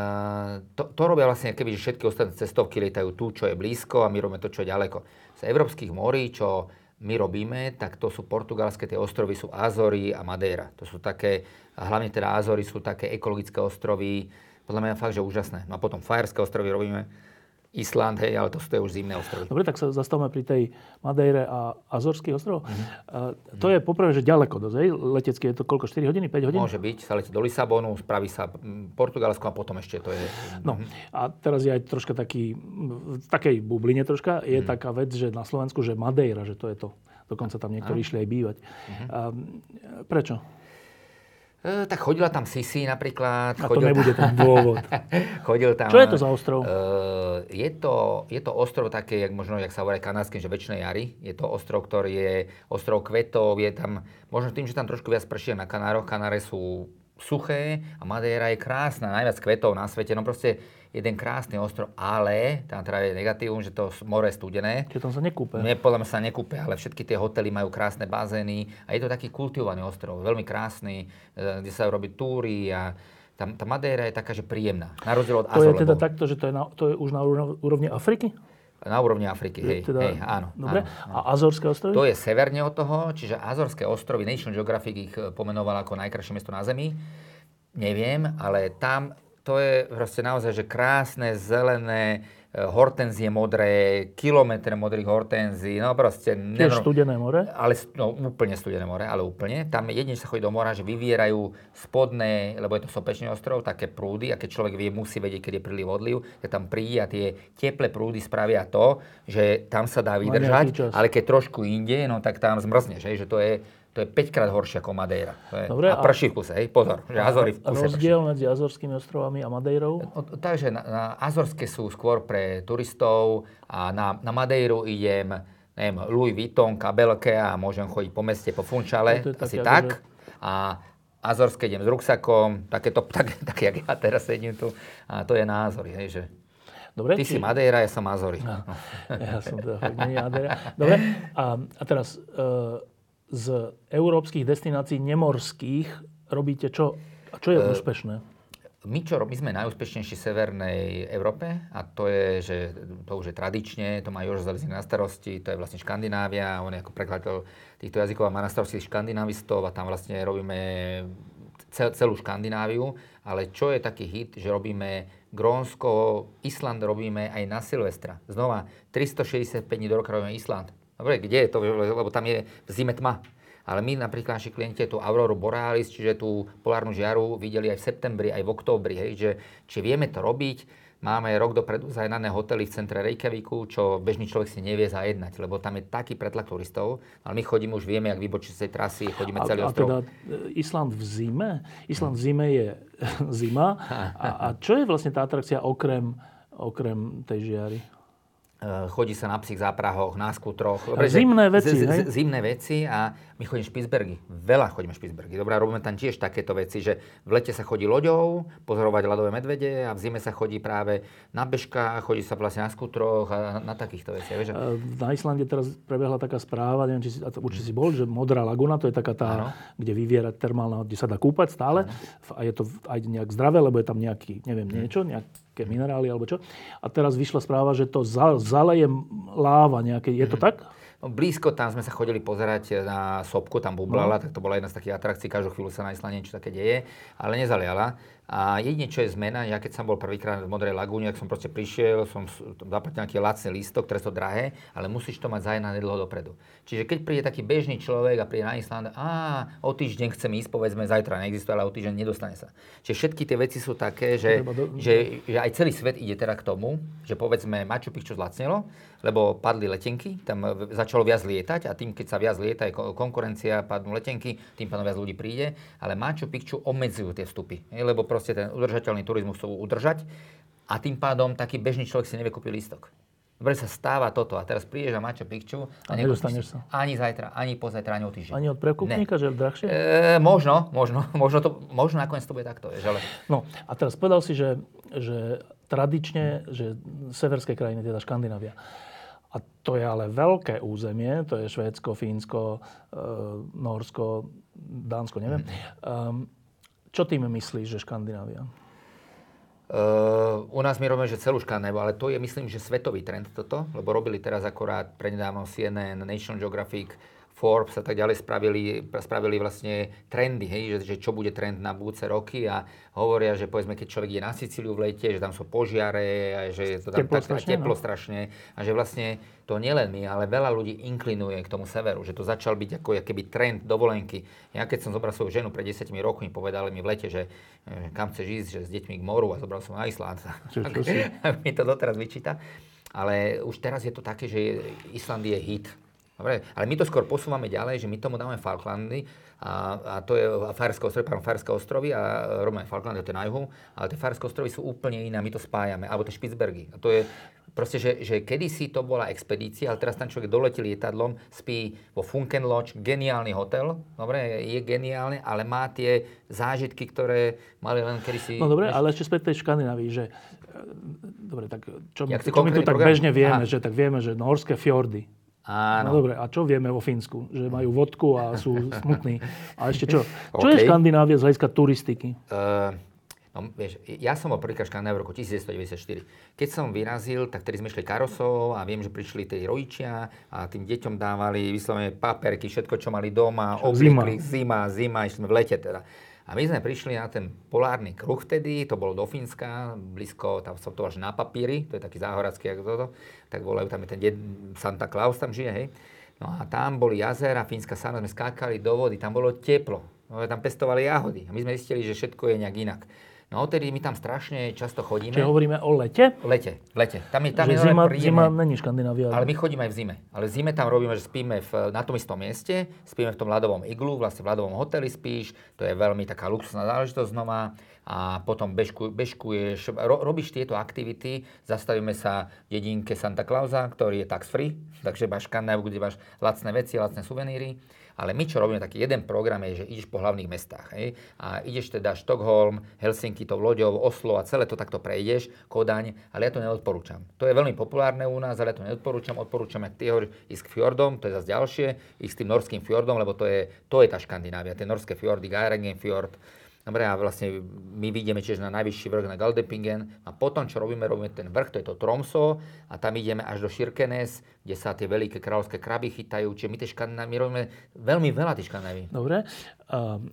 To, to robia vlastne, keby že všetky ostatné cestovky lietajú tu, čo je blízko a my robíme to, čo je ďaleko. Z európskych morí, čo my robíme, tak to sú portugalské tie ostrovy, sú Azory a Madeira. To sú také, a hlavne teda Azory sú také ekologické ostrovy, podľa mňa fakt, že úžasné. No a potom Fajerské ostrovy robíme, Island, hej, ale to sú už zimné ostrovy. Dobre, tak sa zastavme pri tej Madeire a Azorských ostrovoch. Uh, to je poprvé, že ďaleko dosť, hej? Letecky je to koľko? 4 hodiny, 5 hodín? Môže byť, sa letí do Lisabonu, spraví sa mm, Portugalsko a potom ešte to je... No a teraz je aj troška taký, v takej bubline troška, je taká vec, že na Slovensku, že Madeira, že to je to. Dokonca tam niektorí išli aj bývať. Um, prečo? E, tak chodila tam Sisi napríklad. A to nebude ten dôvod. Chodil tam... Čo je to za ostrov? E, je, to, je to ostrov také, jak možno, jak sa hovorí kanadským, že väčšnej jary. Je to ostrov, ktorý je ostrov kvetov, je tam, možno tým, že tam trošku viac prší na Kanároch. Kanáre sú suché a Madeira je krásna, najviac kvetov na svete. No proste jeden krásny ostrov, ale tam teda je negatívum, že to more je studené. Čiže tam sa nekúpe. Nie, podľa mňa sa nekúpe, ale všetky tie hotely majú krásne bazény a je to taký kultivovaný ostrov, veľmi krásny, e, kde sa robí túry a tam, tá Madeira je taká, že príjemná. Na rozdiel od To je Azor, teda lebo takto, že to je, na, to je už na úrov- úrovni Afriky? na úrovni Afriky, hej, teda, hej, áno. Dobre. áno, áno. A Azorské ostrovy? To je severne od toho, čiže Azorské ostrovy, National Geographic ich e, pomenoval ako najkrajšie miesto na Zemi. Neviem, ale tam to je proste naozaj, že krásne, zelené, e, hortenzie modré, kilometre modrých hortenzií, no proste... Tiež nenorm- studené more? ale no, úplne studené more, ale úplne. Tam jedine sa chodí do mora, že vyvierajú spodné, lebo je to sopečný ostrov, také prúdy a keď človek vie, musí vedieť, keď je príliv odliv, tak tam príde a tie teplé prúdy spravia to, že tam sa dá vydržať, ale keď trošku inde, no tak tam zmrzneš, že to je, to je 5 krát horšie ako Madeira. To je, Dobre, a prší v kuse, hej, pozor, že Azory v kuse prší. Rozdiel medzi Azorskými ostrovami a Madeirou? Takže na, na Azorské sú skôr pre turistov a na, na Madeiru idem, neviem, Louis Vuitton, kabelke a môžem chodiť po meste, po Funčale, No asi také tak. akože- A Azorské idem s ruksakom, takéto, tak, tak, jak ja teraz sedím tu. A to je na Azory, hej, že Dobre? ty si či- Madeira, ja som Azory. No. Ja som teda Madeira. Dobre, a, a teraz e, z európskych destinácií nemorských robíte čo? A čo je E, úspešné? My, čo, my sme najúspešnejší v Severnej Európe a to je, že to už je tradične, to má Jož Zaliznik na starosti, to je vlastne Škandinávia, on je ako prekladateľ týchto jazykov a má na starosti škandinavistov a tam vlastne robíme cel, celú Škandináviu, ale čo je taký hit, že robíme Grónsko, Island robíme aj na Silvestra. Znova, 365 dní do roka robíme Island. Dobre, kde je to, lebo tam je v zime tma. Ale my napríklad naši klienti tú Auroru Borealis, čiže tú polárnu žiaru, videli aj v septembri, aj v októbri. Hej, že, či vieme to robiť, Máme rok dopredu zajnané hotely v centre Reykjaviku, čo bežný človek si nevie zajednať, lebo tam je taký pretlak turistov. Ale my chodíme, už vieme, jak vybočiť z tej trasy, chodíme a, celý a ostrov. teda e, Island v zime? Island v zime je zima. A, a čo je vlastne tá atrakcia okrem, okrem tej žiary? Eh, chodí sa na psích záprahoch, na skútroch. Dobre, zimné veci, z, z, Zimné veci a my chodíme Špicbergy. Veľa chodíme Špicbergy. Dobre, robíme tam tiež takéto veci, že v lete sa chodí loďou, pozorovať ľadové medvede a v zime sa chodí práve na bežkách, chodí sa vlastne na skútroch a na, na takýchto veciach. Vieš? Na Islande teraz prebehla taká správa, neviem, či si, určite si bol, že Modrá laguna, to je taká tá, ano. kde vyviera termálna, kde sa dá kúpať stále. Ano. A je to aj nejak zdravé, lebo je tam nejaký, neviem, hm. niečo, nejak, nejaké minerály alebo čo. A teraz vyšla správa, že to zaleje láva nejaké. Je to mm. tak? No, blízko tam sme sa chodili pozerať na sopku, tam bublala, no. tak to bola jedna z takých atrakcií, každú chvíľu sa na Islande niečo také deje, ale nezaliala. A jedine, čo je zmena, ja keď som bol prvýkrát v Modrej lagúne, ak som proste prišiel, som zaplatil nejaký lacný lístok, ktoré sú drahé, ale musíš to mať zajednané dlho dopredu. Čiže keď príde taký bežný človek a príde na Island, a o týždeň chcem ísť, povedzme, zajtra neexistuje, ale o týždeň nedostane sa. Čiže všetky tie veci sú také, že, že, že aj celý svet ide teda k tomu, že povedzme Machu Picchu zlacnilo, lebo padli letenky, tam začalo viac lietať a tým, keď sa viac lieta, je konkurencia, padnú letenky, tým pádom viac ľudí príde, ale Machu Picchu obmedzujú tie vstupy, lebo proste ten udržateľný turizmus chcú udržať a tým pádom taký bežný človek si nevie kúpiť lístok. Dobre sa stáva toto a teraz prídeš na Machu Picchu a, a nedostaneš sa. Ani zajtra, ani pozajtra, ani o týždeň. Ani od prekupníka, že je drahšie? E, možno, možno, možno, to, možno nakoniec to bude takto. Vieš, ale... No a teraz povedal si, že, že tradične, že severské krajiny, teda Škandinávia, to je ale veľké územie, to je Švédsko, Fínsko, e, Norsko, Dánsko, neviem. Um, čo tým myslíš, že Škandinávia? Uh, u nás my robíme, že celú Škandináviu, ale to je myslím, že svetový trend toto, lebo robili teraz akorát prednedávno CNN, National Geographic, Forbes a tak ďalej spravili, spravili vlastne trendy, hej, že, že čo bude trend na budúce roky a hovoria, že povedzme, keď človek je na Sicíliu v lete, že tam sú požiare a že je to tam teplo, tak, strašne, teplo no. strašne a že vlastne to nielen my, ale veľa ľudí inklinuje k tomu severu, že to začal byť ako keby trend dovolenky. Ja keď som zobral svoju ženu pred 10 rokmi, povedali mi v lete, že, že kam chceš ísť, že s deťmi k moru a zobral som na Island. Čo, čo si? mi to doteraz vyčíta. Ale už teraz je to také, že Island je hit Dobre, ale my to skôr posúvame ďalej, že my tomu dáme Falklandy a, a to je Fajerské ostrovy, pardon, Fajerské ostrovy a robíme Falklandy, to je na juhu, ale tie Fajerské ostrovy sú úplne iné my to spájame, alebo tie Špicbergy. A to je proste, že, že kedysi to bola expedícia, ale teraz tam človek doletí lietadlom, spí vo Funken Lodge, geniálny hotel, dobre, je geniálny, ale má tie zážitky, ktoré mali len kedysi... No dobre, ale ešte späť tej Škandinávii, že dobre, tak čo, my, čo my tu tak bežne vieme, Aha. že tak vieme, že norské fjordy, Áno. No dobre, a čo vieme o Fínsku? Že majú vodku a sú smutní. A ešte čo? Čo okay. je Škandinávia z hľadiska turistiky? Uh, no, vieš, ja som bol prvýkrát Škandinávia v roku 1994. Keď som vyrazil, tak tedy sme išli karosou a viem, že prišli tí rodičia a tým deťom dávali vyslovene paperky, všetko, čo mali doma, oblíkli, zima, zima, išli sme v lete teda. A my sme prišli na ten polárny kruh vtedy, to bolo do Fínska, blízko, tam som to až na papíri, to je taký záhoracký, ako toto, tak volajú, tam je ten ded, Santa Claus tam žije, hej. No a tam boli jazera, fínska sána, sme skákali do vody, tam bolo teplo, no, tam pestovali jahody a my sme zistili, že všetko je nejak inak. No odtedy my tam strašne často chodíme. Čiže hovoríme o lete? Lete, lete. Tam je, tam je zima, zima není Škandinávia. Ale my chodíme aj v zime. Ale v zime tam robíme, že spíme v, na tom istom mieste, spíme v tom ľadovom iglu, vlastne v ľadovom hoteli spíš, to je veľmi taká luxusná záležitosť znova a potom bežku, bežkuješ, ro, robíš tieto aktivity, zastavíme sa v dedinke Santa Clausa, ktorý je tax free, takže máš Škandináviu, kde máš lacné veci, lacné suveníry ale my, čo robíme, taký jeden program je, že ideš po hlavných mestách. Hej? A ideš teda Štokholm, Helsinki, to loďou, Oslo a celé to takto prejdeš, Kodaň, ale ja to neodporúčam. To je veľmi populárne u nás, ale ja to neodporúčam. Odporúčam, ak ty hovoríš, ísť k fjordom, to je zase ďalšie, ísť s tým norským fjordom, lebo to je, to je tá Škandinávia, tie norské fjordy, Geiringen fjord, Dobre, a vlastne my vidíme tiež na najvyšší vrch na Galdepingen a potom, čo robíme, robíme ten vrch, to je to Tromso a tam ideme až do Širkenes, kde sa tie veľké kráľovské kraby chytajú, čiže my tie škandinávy, robíme veľmi veľa tých škandinávy. Dobre, um,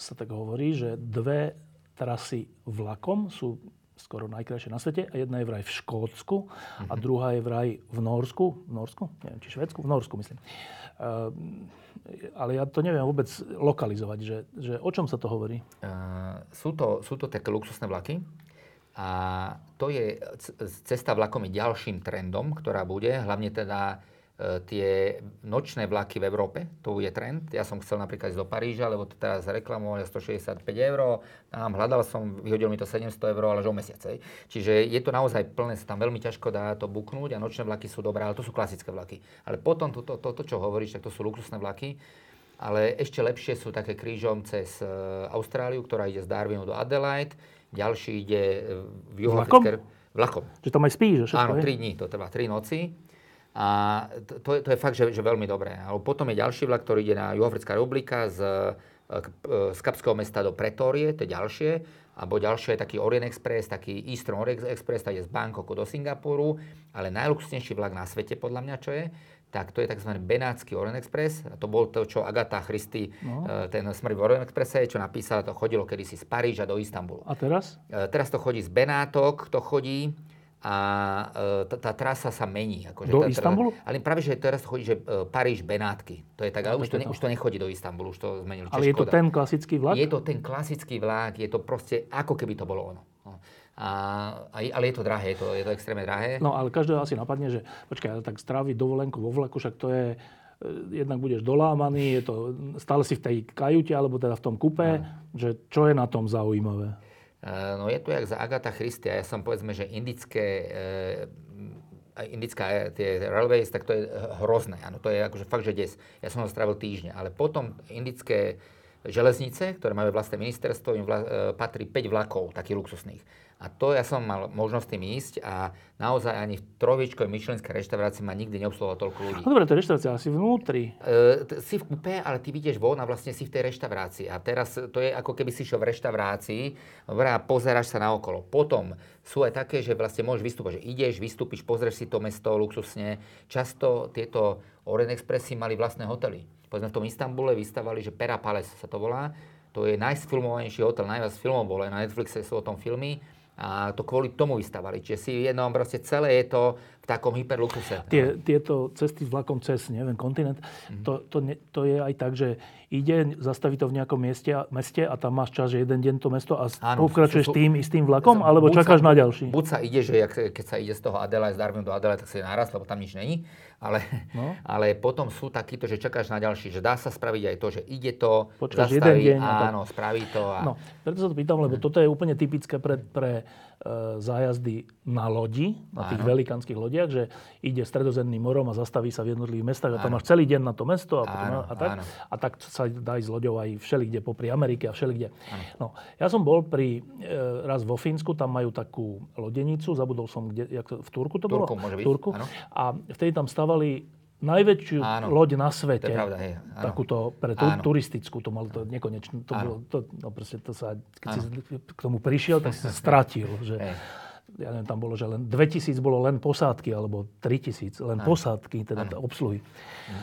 sa tak hovorí, že dve trasy vlakom sú skoro najkrajšie na svete a jedna je vraj v Škótsku a mhm. druhá je vraj v Norsku, v Norsku, neviem, či Švedsku, v Norsku myslím. Um, ale ja to neviem vôbec lokalizovať, že, že o čom sa to hovorí? Uh, sú, to, sú to také luxusné vlaky A to je, cesta vlakom je ďalším trendom, ktorá bude, hlavne teda tie nočné vlaky v Európe, to je trend. Ja som chcel napríklad ísť do Paríža, lebo to teraz reklamovali 165 eur, tam hľadal som, vyhodil mi to 700 eur, ale že o mesiac. Čiže je to naozaj plné, sa tam veľmi ťažko dá to buknúť a nočné vlaky sú dobré, ale to sú klasické vlaky. Ale potom toto, to, to, čo hovoríš, tak to sú luxusné vlaky. Ale ešte lepšie sú také krížom cez e, Austráliu, ktorá ide z Darwinu do Adelaide, ďalší ide e, v juhoafrické... Vlakom? Že tam aj spíš, že Áno, 3 dní, to trvá 3 noci. A to, to, je, fakt, že, že veľmi dobré. Ale potom je ďalší vlak, ktorý ide na Juhoafrická republika z, e, z Kapského mesta do Pretórie, to je ďalšie. Alebo ďalšie je taký Orient Express, taký Eastern Orient Express, to je z Bangkoku do Singapuru. Ale najluxusnejší vlak na svete, podľa mňa, čo je, tak to je tzv. Benátsky Orient Express. A to bol to, čo Agatha Christie, no. E, ten smrť v Orient Expresse, čo napísala, to chodilo kedysi z Paríža do Istanbulu. A teraz? E, teraz to chodí z Benátok, to chodí a e, tá, tá trasa sa mení. Akože do tá, Istanbulu? Ale práve, že teraz chodí, že Paríž, Benátky. To je tak, ale už to, ne, už to nechodí do Istanbulu, už to zmenili. Ale je to ten klasický vlak? Je to ten klasický vlak, je to proste ako keby to bolo ono. No. A, ale je to drahé, je to, je to extrémne drahé. No ale každého asi napadne, že počkaj, tak stráviť dovolenku vo vlaku, však to je, e, jednak budeš dolámaný, je to, stále si v tej kajute, alebo teda v tom kupe, no. že čo je na tom zaujímavé? Uh, no je to jak za Agatha Christie. Ja som povedzme, že indické, uh, indická tie railways, tak to je hrozné. Ano, to je akože fakt, že des. Ja som ho strávil týždne. Ale potom indické železnice, ktoré majú vlastné ministerstvo, im vla, patrí 5 vlakov, takých luxusných. A to ja som mal možnosť tým ísť a naozaj ani v trovičkovej myšlenskej reštaurácii ma nikdy neobsluhovalo toľko ľudí. No dobre, to je reštaurácia asi vnútri. E, t- si v kupe, ale ty vidieš von a vlastne si v tej reštaurácii. A teraz to je ako keby si šiel v reštaurácii a pozeráš sa na okolo. Potom sú aj také, že vlastne môžeš vystúpať, že ideš, vystúpiš, pozrieš si to mesto luxusne. Často tieto Orient Expressy mali vlastné hotely. Povedzme v tom Istambule vystavali, že Pera Palace sa to volá. To je najsfilmovanejší hotel, najviac filmov bolo, na Netflixe sú o tom filmy a to kvôli tomu vystavali. Čiže si jednom proste celé je to takom hyperluxuse. Tie, tieto cesty s vlakom cez, neviem, kontinent, mm-hmm. to, to, ne, to je aj tak, že ide, zastaví to v nejakom mieste, meste a tam máš čas, že jeden deň to mesto a Áno, pokračuješ sú, tým istým vlakom, alebo čakáš sa, na ďalší? Buď sa ide, že jak, keď sa ide z toho Adelaide, z Darwinu do Adelaide, tak sa je naraz, lebo tam nič není. Ale, no. ale potom sú takíto, že čakáš na ďalší, že dá sa spraviť aj to, že ide to, Počkáš zastaví, jeden deň, áno, tak... spraví to. A... No, preto sa to pýtam, lebo toto je úplne typické pre, pre zájazdy na lodi, na tých Áno. velikánskych lodiach, že ide stredozemným morom a zastaví sa v jednotlivých mestách a tam máš celý deň na to mesto a, potom, a, tak. A tak sa dá ísť loďou aj všelikde popri Amerike a všelikde. No, ja som bol pri, e, raz vo Fínsku, tam majú takú lodenicu, zabudol som, kde, jak, v Turku to bolo? Turku, môže byť. Turku. A vtedy tam stavali najväčšiu áno, loď na svete. To je pravda, hej. Áno. Takúto pre tu, turistickú, to malo to nekonečné. To bolo, to, no proste to sa, keď áno. si k tomu prišiel, tak si sa stratil. Že, ja neviem, tam bolo, že len 2000 bolo len posádky, alebo 3000, len áno. posádky, teda áno. obsluhy. Áno.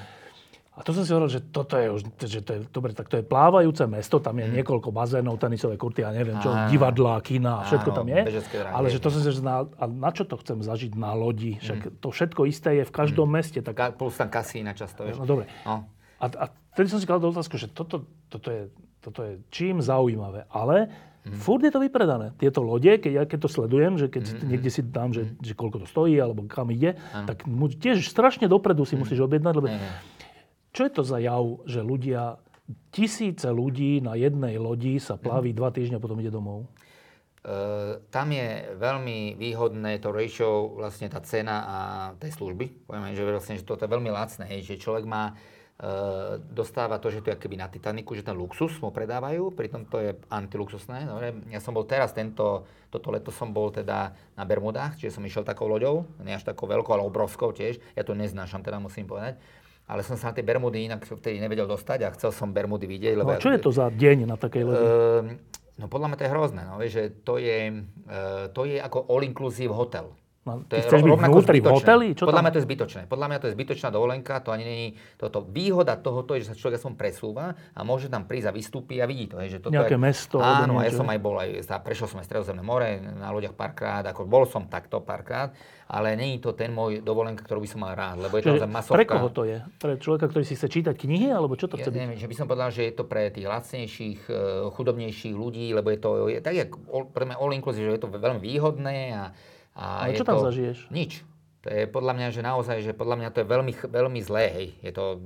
A to som si hovoril, že toto je už, že to je, dobre, tak to je plávajúce mesto, tam je mm. niekoľko bazénov, tenisové kurty, ja neviem čo, Áno. divadlá, kina, všetko tam je. Ale že to som si že na, a na čo to chcem zažiť na lodi? Však mm. to všetko isté je v každom mm. meste. Tak... Ka, plus tam kasína často, vieš. No dobre. No. A, a vtedy som si kladol otázku, že toto, toto, je, toto je čím zaujímavé. Ale Mm. Furt je to vypredané. Tieto lode, keď ja keď to sledujem, že keď mm. niekde si dám, že, mm. že koľko to stojí, alebo kam ide, mm. tak mu tiež strašne dopredu si mm. musíš objednať, lebo mm. Čo je to za jav, že ľudia, tisíce ľudí na jednej lodi sa plaví mm. dva týždňa a potom ide domov? Uh, tam je veľmi výhodné to ratio, vlastne tá cena a tej služby. Povieme, že vlastne, že toto je veľmi lacné, hej, že človek má, uh, dostáva to, že to je keby na Titaniku, že ten luxus mu predávajú, pritom to je antiluxusné. Dobre? Ja som bol teraz tento, toto leto som bol teda na Bermudách, čiže som išiel takou loďou, nie až takou veľkou, ale obrovskou tiež. Ja to neznášam, teda musím povedať ale som sa na tie Bermudy inak vtedy nevedel dostať a chcel som Bermudy vidieť. Lebo no a čo je to za deň na takej lodi? Uh, no podľa mňa to je hrozné, no, že to je, uh, to je ako all-inclusive hotel. No, To ty je chceš byť vnútri v hoteli? Čo Podľa tam? mňa to je zbytočné. Podľa mňa to je zbytočná dovolenka, to ani není toto. Výhoda tohoto je, že sa človek aspoň presúva a môže tam prísť a vystúpi a vidí to. Hej, že toto Nejaké je, mesto Áno, ja som aj bol, aj, za- prešiel som aj Stredozemné more na loďach párkrát, ako bol som takto párkrát, ale není to ten môj dovolenka, ktorú by som mal rád, lebo je Čiže naozaj masovka. pre koho to je? Pre človeka, ktorý si chce čítať knihy, alebo čo to Ja chce byť? neviem, že by som povedal, že je to pre tých lacnejších, eh, chudobnejších ľudí, lebo je to je, tak jak all- pre mňa all inclusive, že je to veľmi výhodné a, a Ale čo tam to, zažiješ? Nič. To je podľa mňa, že naozaj, že podľa mňa to je veľmi, veľmi zlé, hej. Je to,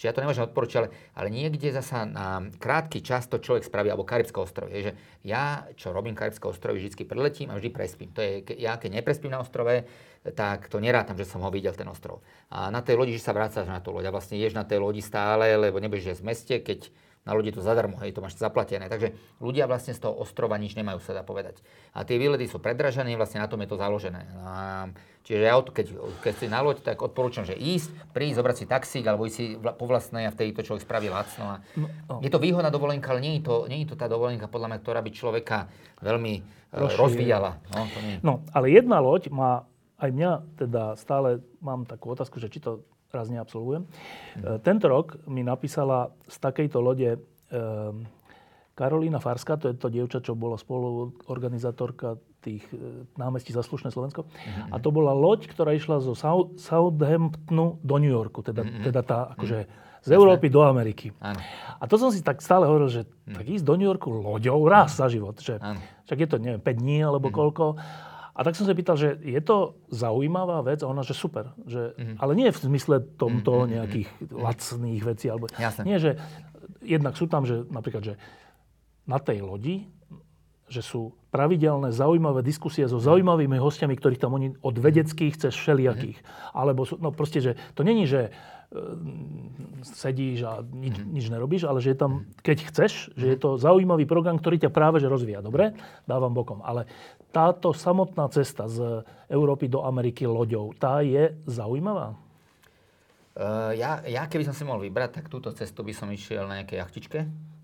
čiže ja to nemôžem odporučiť, ale, ale niekde zasa na krátky čas to človek spraví, alebo Karibské ostrovy. Hej, že ja, čo robím Karibské ostrovy, vždy preletím a vždy prespím. To je, ja keď neprespím na ostrove, tak to nerátam, že som ho videl, ten ostrov. A na tej lodi, že sa vrácaš na tú loď a vlastne ješ na tej lodi stále, lebo nebudeš v meste, keď na lodi je to zadarmo, hej, to máš zaplatené. Takže ľudia vlastne z toho ostrova nič nemajú, sa dá povedať. A tie výlety sú predražené, vlastne na tom je to založené. A, čiže ja, od- keď, keď si na loď, tak odporúčam, že ísť, prísť, zobrať si taxík, alebo ísť si vla- po vlastnej a vtedy to človek spraví lacno. A no. Je to výhodná dovolenka, ale nie je to, nie je to tá dovolenka, podľa mňa, ktorá by človeka veľmi e, Rozšírila. rozvíjala. No, to nie. No, ale jedna loď má, aj mňa teda stále mám takú otázku, že či to raz neabsolvujem. E, Tento rok mi napísala z takejto lode e, Karolína Farská, to je to dievča, čo bola spoluorganizátorka tých e, námestí za slušné Slovensko. A to bola loď, ktorá išla zo Southamptonu do New Yorku, teda, teda tá akože z Európy do Ameriky. Áno. A to som si tak stále hovoril, že tak ísť do New Yorku loďou raz za život. Že, Áno. však je to, neviem, 5 dní alebo koľko. A tak som sa pýtal, že je to zaujímavá vec? A ona, že super. Že, Ale nie v zmysle tomto nejakých lacných vecí. Alebo, Jasné. nie, že jednak sú tam, že napríklad, že na tej lodi, že sú pravidelné zaujímavé diskusie so zaujímavými hostiami, ktorých tam oni od vedeckých cez všelijakých. Alebo sú, no proste, že to není, že e, sedíš a nič, nič nerobíš, ale že je tam, keď chceš, že je to zaujímavý program, ktorý ťa práve že rozvíja. Dobre? Dávam bokom. Ale táto samotná cesta z Európy do Ameriky loďou, tá je zaujímavá? Uh, ja, ja keby som si mohol vybrať, tak túto cestu by som išiel na nejakej jachtičke.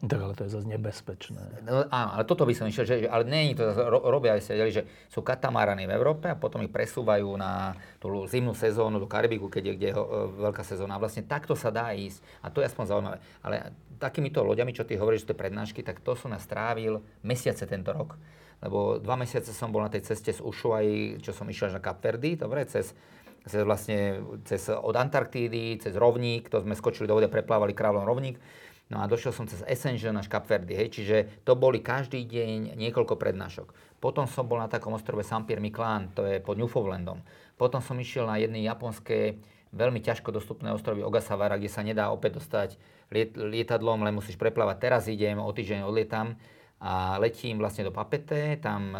Tak ale to je zase nebezpečné. No, áno, ale toto by som išiel, že, ale nie je to, ro, robia ste vedeli, že sú katamarany v Európe a potom ich presúvajú na tú zimnú sezónu do Karibiku, keď je, kde ho- e, veľká sezóna. A vlastne takto sa dá ísť a to je aspoň zaujímavé. Ale takýmito loďami, čo ty hovoríš, že to je prednášky, tak to som nastrávil mesiace tento rok. Lebo dva mesiace som bol na tej ceste z Ushuaí, čo som išiel až na Kapverdy, dobre, cez, cez vlastne cez, od Antarktídy, cez rovník, to sme skočili do vody preplávali kráľom rovník. No a došiel som cez Ascension až Kapverdy, hej, čiže to boli každý deň niekoľko prednášok. Potom som bol na takom ostrove Saint-Pierre Miquelon, to je pod Newfoundlandom. Potom som išiel na jednej japonské veľmi ťažko dostupné ostrovy Ogasawara, kde sa nedá opäť dostať liet, lietadlom, len musíš preplávať. Teraz idem, o týždeň odlietam a letím vlastne do Papete, tam um,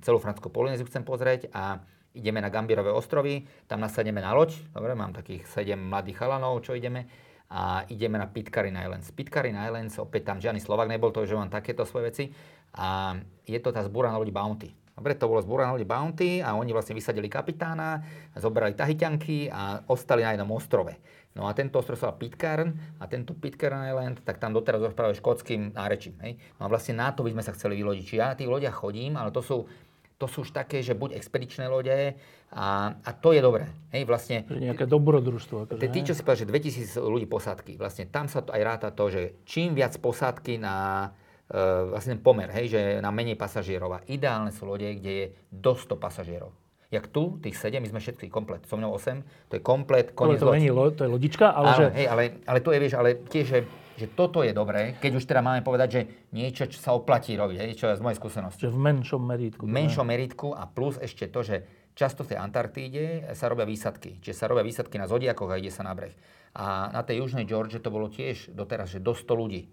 celú Francúzsku Polynéziu chcem pozrieť a ideme na Gambierové ostrovy, tam nasadneme na loď, dobre, mám takých 7 mladých chalanov, čo ideme, a ideme na Pitcairn Islands. Pitcairn Islands, opäť tam žiadny Slovak nebol, to, že mám takéto svoje veci, a je to tá zbúraná loď Bounty. Dobre, to bolo zbúraná loď Bounty a oni vlastne vysadili kapitána, zobrali tahyťanky a ostali na jednom ostrove. No a tento ostrov sa Pitcairn a tento Pitcairn Island, tak tam doteraz rozprávajú škótským nárečím. Hej? No a vlastne na to by sme sa chceli vylodiť. Čiže ja na tých lodiach chodím, ale to sú, to sú už také, že buď expedičné lode a, a to je dobré. Hej, vlastne nejaké dobrodružstvo. Akože, Tí, čo si povedal, že 2000 ľudí posádky, vlastne tam sa to aj ráta to, že čím viac posádky na e, vlastne pomer, hej, že na menej pasažierov. A ideálne sú lode, kde je do 100 pasažierov. Jak tu, tých 7, my sme všetci komplet. So mnou 8, to je komplet, koniec to loď. není loď, to je lodička, ale Áno, že... hej, ale, ale to je, vieš, ale tiež, že, že toto je dobré, keď už teda máme povedať, že niečo, čo sa oplatí robiť, hej, čo je z mojej skúsenosti Že v menšom meritku. v menšom meritku a plus ešte to, že často v tej Antarktíde sa robia výsadky. Čiže sa robia výsadky na Zodiakoch a ide sa na breh. A na tej južnej George to bolo tiež doteraz, že do 100 ľudí.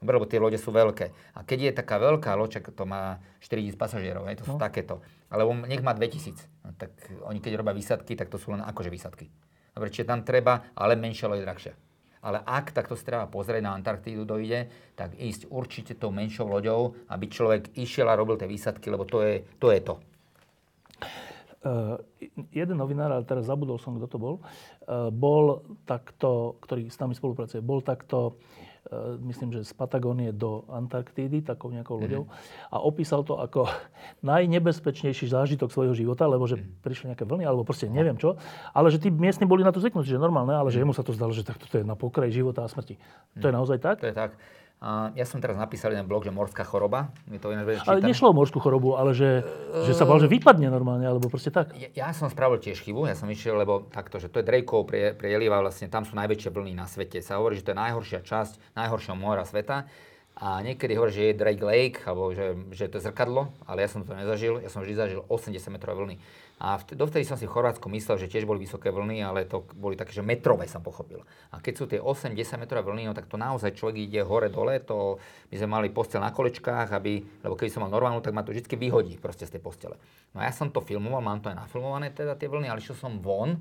Lebo tie lode sú veľké. A keď je taká veľká loď, to má 4000 pasažierov, hej, to sú takéto. Alebo nech má 2000. No, tak oni keď robia výsadky, tak to sú len akože výsadky. Dobre, čiže tam treba, ale menšia loď je drahšia. Ale ak takto si treba pozrieť na Antarktídu dojde, tak ísť určite tou menšou loďou, aby človek išiel a robil tie výsadky, lebo to je to. Je to. jeden novinár, ale teraz zabudol som, kto to bol, uh, bol takto, ktorý s nami spolupracuje, bol takto uh, myslím, že z Patagónie do Antarktídy, takou nejakou loďou. Mm-hmm. A opísal to ako najnebezpečnejší zážitok svojho života, lebo že mm-hmm. prišli nejaké vlny, alebo proste neviem čo. Ale že tí miestni boli na to zvyknutí, že normálne, ale mm-hmm. že jemu sa to zdalo, že takto to je na pokraji života a smrti. Mm-hmm. To je naozaj tak? To je tak. A ja som teraz napísal jeden blog, že morská choroba. My to ináč Ale nešlo o morskú chorobu, ale že, uh, že sa bol, že vypadne normálne, alebo proste tak. Ja, ja som spravil tiež chybu, ja som išiel, lebo takto, že to je Drakeov prieliva, vlastne tam sú najväčšie vlny na svete. Sa hovorí, že to je najhoršia časť najhoršieho mora sveta. A niekedy hovorí, že je Drake Lake, alebo že, že to je zrkadlo, ale ja som to nezažil. Ja som vždy zažil 80 metrové vlny. A dovtedy som si v Chorvátsku myslel, že tiež boli vysoké vlny, ale to boli také, že metrové som pochopil. A keď sú tie 8-10 metrové vlny, no tak to naozaj človek ide hore-dole, to my sme mali postel na kolečkách, aby, lebo keď som mal normálnu, tak ma to vždy vyhodí proste z tej postele. No a ja som to filmoval, mám to aj nafilmované teda tie vlny, ale išiel som von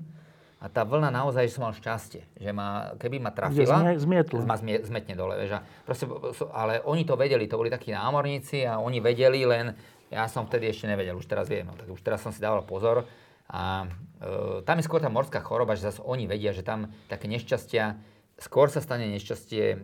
a tá vlna naozaj, že som mal šťastie, že ma, keby ma trafila, zmietla. ma zmie, zmetne dole. Vieš, a proste, ale oni to vedeli, to boli takí námorníci a oni vedeli len, ja som vtedy ešte nevedel, už teraz viem, no, tak už teraz som si dával pozor. A e, tam je skôr tá morská choroba, že zase oni vedia, že tam také nešťastia, skôr sa stane nešťastie e,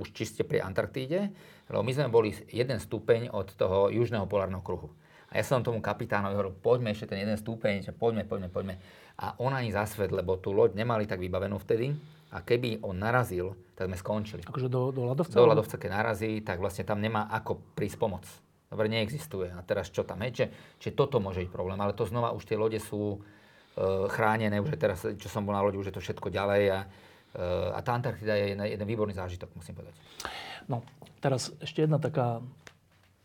už čiste pri Antarktíde, lebo my sme boli jeden stupeň od toho južného polárneho kruhu. A ja som tomu kapitánovi hovoril, poďme ešte ten jeden stupeň, že poďme, poďme, poďme. A on ani zasvet, lebo tú loď nemali tak vybavenú vtedy. A keby on narazil, tak sme skončili. Akože do, do ľadovca? Do ľadovca, keď narazí, tak vlastne tam nemá ako prísť pomoc. Dobre, neexistuje. A teraz čo tam je? Čiže, toto môže byť problém. Ale to znova už tie lode sú e, chránené, už je teraz, čo som bol na lodi, už je to všetko ďalej. A, e, a tá Antarktida je jeden, jeden výborný zážitok, musím povedať. No, teraz ešte jedna taká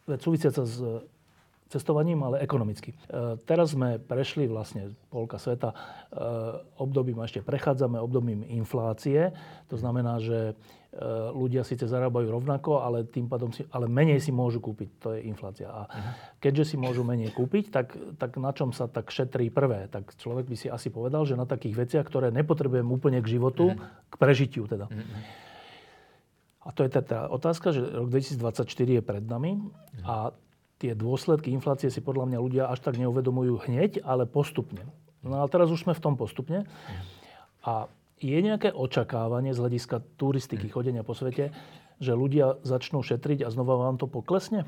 vec súvisiaca s cestovaním, ale ekonomicky. E, teraz sme prešli vlastne polka sveta e, obdobím, a ešte prechádzame obdobím inflácie. To znamená, že e, ľudia síce zarábajú rovnako, ale tým pádom si, ale menej si môžu kúpiť. To je inflácia. A mhm. keďže si môžu menej kúpiť, tak, tak na čom sa tak šetrí prvé? Tak človek by si asi povedal, že na takých veciach, ktoré nepotrebujem úplne k životu, mhm. k prežitiu teda. Mhm. A to je teda otázka, že rok 2024 je pred nami a tie dôsledky inflácie si podľa mňa ľudia až tak neuvedomujú hneď, ale postupne. No ale teraz už sme v tom postupne. A je nejaké očakávanie z hľadiska turistiky, chodenia po svete, že ľudia začnú šetriť a znova vám to poklesne? E,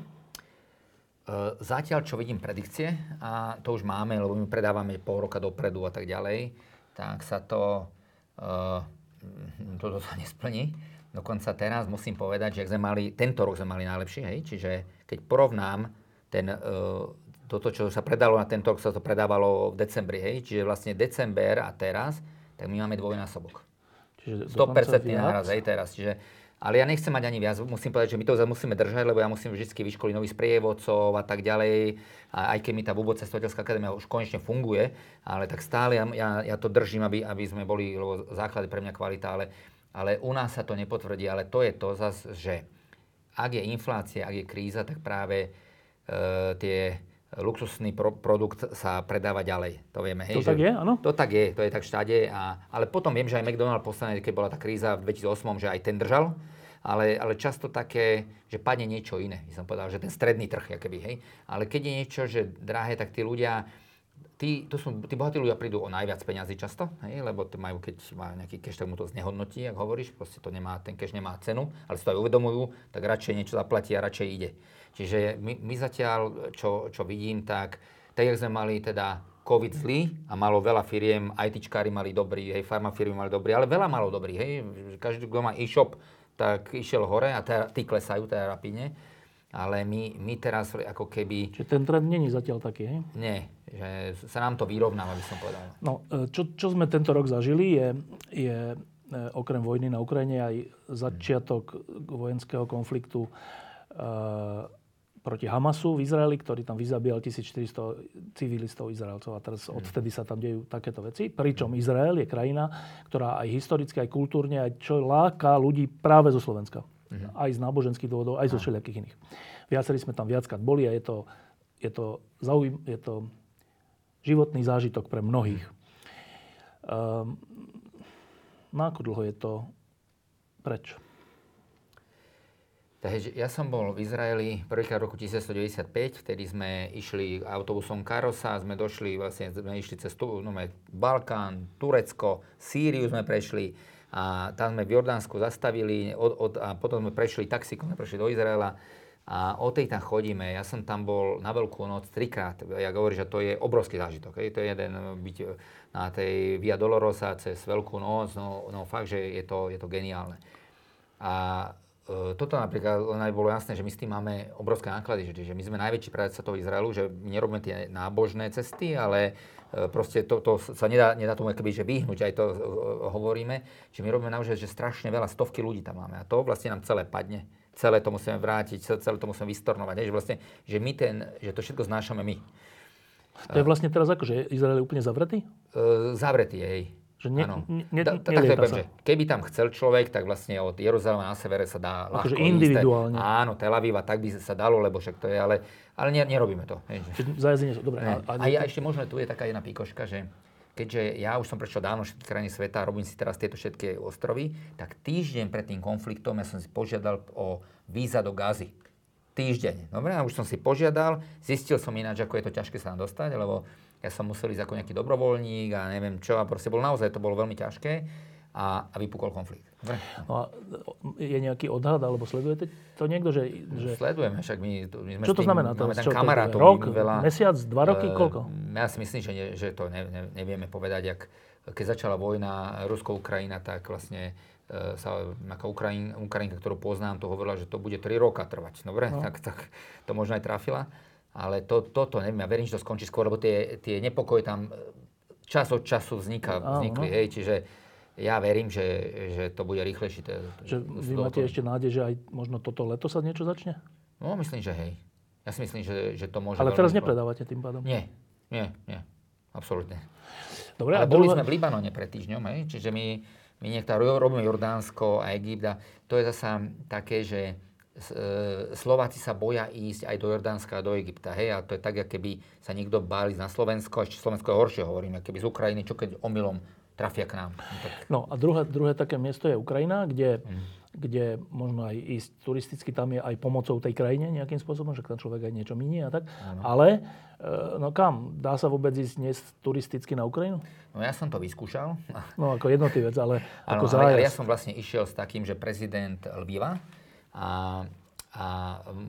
zatiaľ, čo vidím predikcie, a to už máme, lebo my predávame pol roka dopredu a tak ďalej, tak sa to, uh, toto sa nesplní. Dokonca teraz musím povedať, že sme mali, tento rok sme mali najlepší, hej, čiže keď porovnám ten, uh, toto, čo sa predalo na tento rok, sa to predávalo v decembri, hej? Čiže vlastne december a teraz, tak my máme dvojnásobok. Čiže 100% náraz, hej, teraz. Čiže, ale ja nechcem mať ani viac, musím povedať, že my to musíme držať, lebo ja musím vždy vyškoliť nových sprievodcov a tak ďalej. A aj keď mi tá vôbec cestovateľská akadémia už konečne funguje, ale tak stále ja, ja, ja to držím, aby, aby sme boli, lebo základy pre mňa kvalita, ale, ale u nás sa to nepotvrdí, ale to je to zase, že ak je inflácia, ak je kríza, tak práve E, tie luxusný pro, produkt sa predáva ďalej. To vieme. Hej, to že, tak je, áno? To tak je, to je tak všade. A, ale potom viem, že aj McDonald posledne, keď bola tá kríza v 2008, že aj ten držal. Ale, ale často také, že padne niečo iné. Ja som povedal, že ten stredný trh, keby, hej. Ale keď je niečo, že drahé, tak tí ľudia, tí, to sú, tí bohatí ľudia prídu o najviac peňazí často, hej, lebo to majú, keď má nejaký cash, tak mu to znehodnotí, ako hovoríš, proste to nemá, ten cash nemá cenu, ale si to aj uvedomujú, tak radšej niečo zaplatí a radšej ide. Čiže my, my zatiaľ, čo, čo vidím, tak tak, sme mali teda COVID zlý a malo veľa firiem, ITčkári mali dobrý, hej, farmafirmy mali dobrý, ale veľa malo dobrý, hej, každý, kto má e-shop, tak išiel hore a teda, tí klesajú teda rapine. Ale my, my teraz ako keby... Čiže ten trend není zatiaľ taký, hej? Nie, že sa nám to vyrovnáva, by som povedal. No, e, čo, čo sme tento rok zažili, je, je e, okrem vojny na Ukrajine aj začiatok vojenského konfliktu uh, proti Hamasu v Izraeli, ktorý tam vyzabíjal 1400 civilistov Izraelcov a teraz mhm. odvtedy sa tam dejú takéto veci. Pričom Izrael je krajina, ktorá aj historicky, aj kultúrne, aj čo láka ľudí práve zo Slovenska. Uh-huh. Aj z náboženských dôvodov, aj zo všelijakých iných. Viacerí sme tam viackrát boli a je to, je to, zaujím, je to životný zážitok pre mnohých. Um, na ako dlho je to preč? Takže ja som bol v Izraeli prvýkrát v roku 1995, vtedy sme išli autobusom Karosa, sme došli, vlastne sme išli cez no, Balkán, Turecko, Sýriu sme prešli a tam sme v Jordánsku zastavili od, od, a potom sme prešli taxikom, sme prešli do Izraela a o tej tam chodíme. Ja som tam bol na Veľkú noc trikrát. Ja hovorím, že to je obrovský zážitok. Hej. To je jeden byť na tej Via Dolorosa cez Veľkú noc. No, no fakt, že je to, je to geniálne. A e, toto napríklad len aj bolo jasné, že my s tým máme obrovské náklady, že, že my sme najväčší predsa toho Izraelu, že my nerobíme tie nábožné cesty, ale e, proste to, to sa nedá, nedá tomu keby, že vyhnúť, aj to e, hovoríme, že my robíme naozaj, že strašne veľa, stovky ľudí tam máme a to vlastne nám celé padne. Celé to musíme vrátiť, celé to musíme vystornovať. Že, vlastne, že my ten, že to všetko znášame my. To je vlastne teraz ako, že Izrael je úplne zavretý? E, zavretý, hej. Že ne, ne, ne, Da- tak nelieta to poviem, že keby tam chcel človek, tak vlastne od Jeruzalema na severe sa dá ľahko Akože ísť. individuálne. Áno, Tel Aviv a tak by sa dalo, lebo však to je, ale, ale ne, nerobíme to. zajazdenie sú. Dobre. A, ja ešte možno tu je taká jedna píkoška, že keďže ja už som prešiel dávno všetky krajiny sveta a robím si teraz tieto všetky ostrovy, tak týždeň pred tým konfliktom ja som si požiadal o víza do Gazy. Týždeň. Dobre, a už som si požiadal, zistil som ináč, ako je to ťažké sa tam dostať, lebo ja som musel ísť ako nejaký dobrovoľník a neviem čo, a proste bol naozaj, to bolo veľmi ťažké a, a vypukol konflikt. No a je nejaký odhad, alebo sledujete to niekto, že... že Sledujeme, však my, my sme čo to tým- znamená? Máme tam kamarátov rok, veľa. mesiac, dva roky, Eh, koľko? Ja si myslím, že, ne, že to ne, ne, nevieme povedať. Jak, keď začala vojna Rusko-Ukrajina, tak vlastne e, sa nejaká Ukrajin, Ukrajinka, ktorú poznám, to hovorila, že to bude 3 roka trvať. Dobre, No. tak, tak to možno aj trafila. Ale to, toto neviem, ja verím, že to skončí skôr, lebo tie, tie nepokoje tam e, čas od času vzniká, vznikli. no. Hej, čiže ja verím, že, že to bude rýchlejšie. Že vy máte ešte nádej, že aj možno toto leto sa niečo začne? No, myslím, že hej. Ja si myslím, že, že to môže... Ale teraz nepredávate tým pádom. Nie, nie, nie. Absolútne. Dobre, Ale boli druhá- sme v Libanone pred týždňom, hej? čiže my, my niektoré robíme Jordánsko a Egypt a to je zasa také, že Slováci sa boja ísť aj do Jordánska a do Egypta, hej, a to je tak, keby sa niekto bál ísť na Slovensko, ešte Slovensko je horšie, hovorím, keby z Ukrajiny, čo keď omylom trafia k nám. No, tak, No a druhé, druhé také miesto je Ukrajina, kde, Mm. kde možno aj ísť turisticky, tam je aj pomocou tej krajine nejakým spôsobom, že tam človek aj niečo minie a tak. Ale e, no kam? Dá sa vôbec ísť dnes turisticky na Ukrajinu? no ja som to vyskúšal, No ako jednotlivec, ale Áno, ako ale, ale ja som vlastne išiel s takým, že prezident Lviva a, a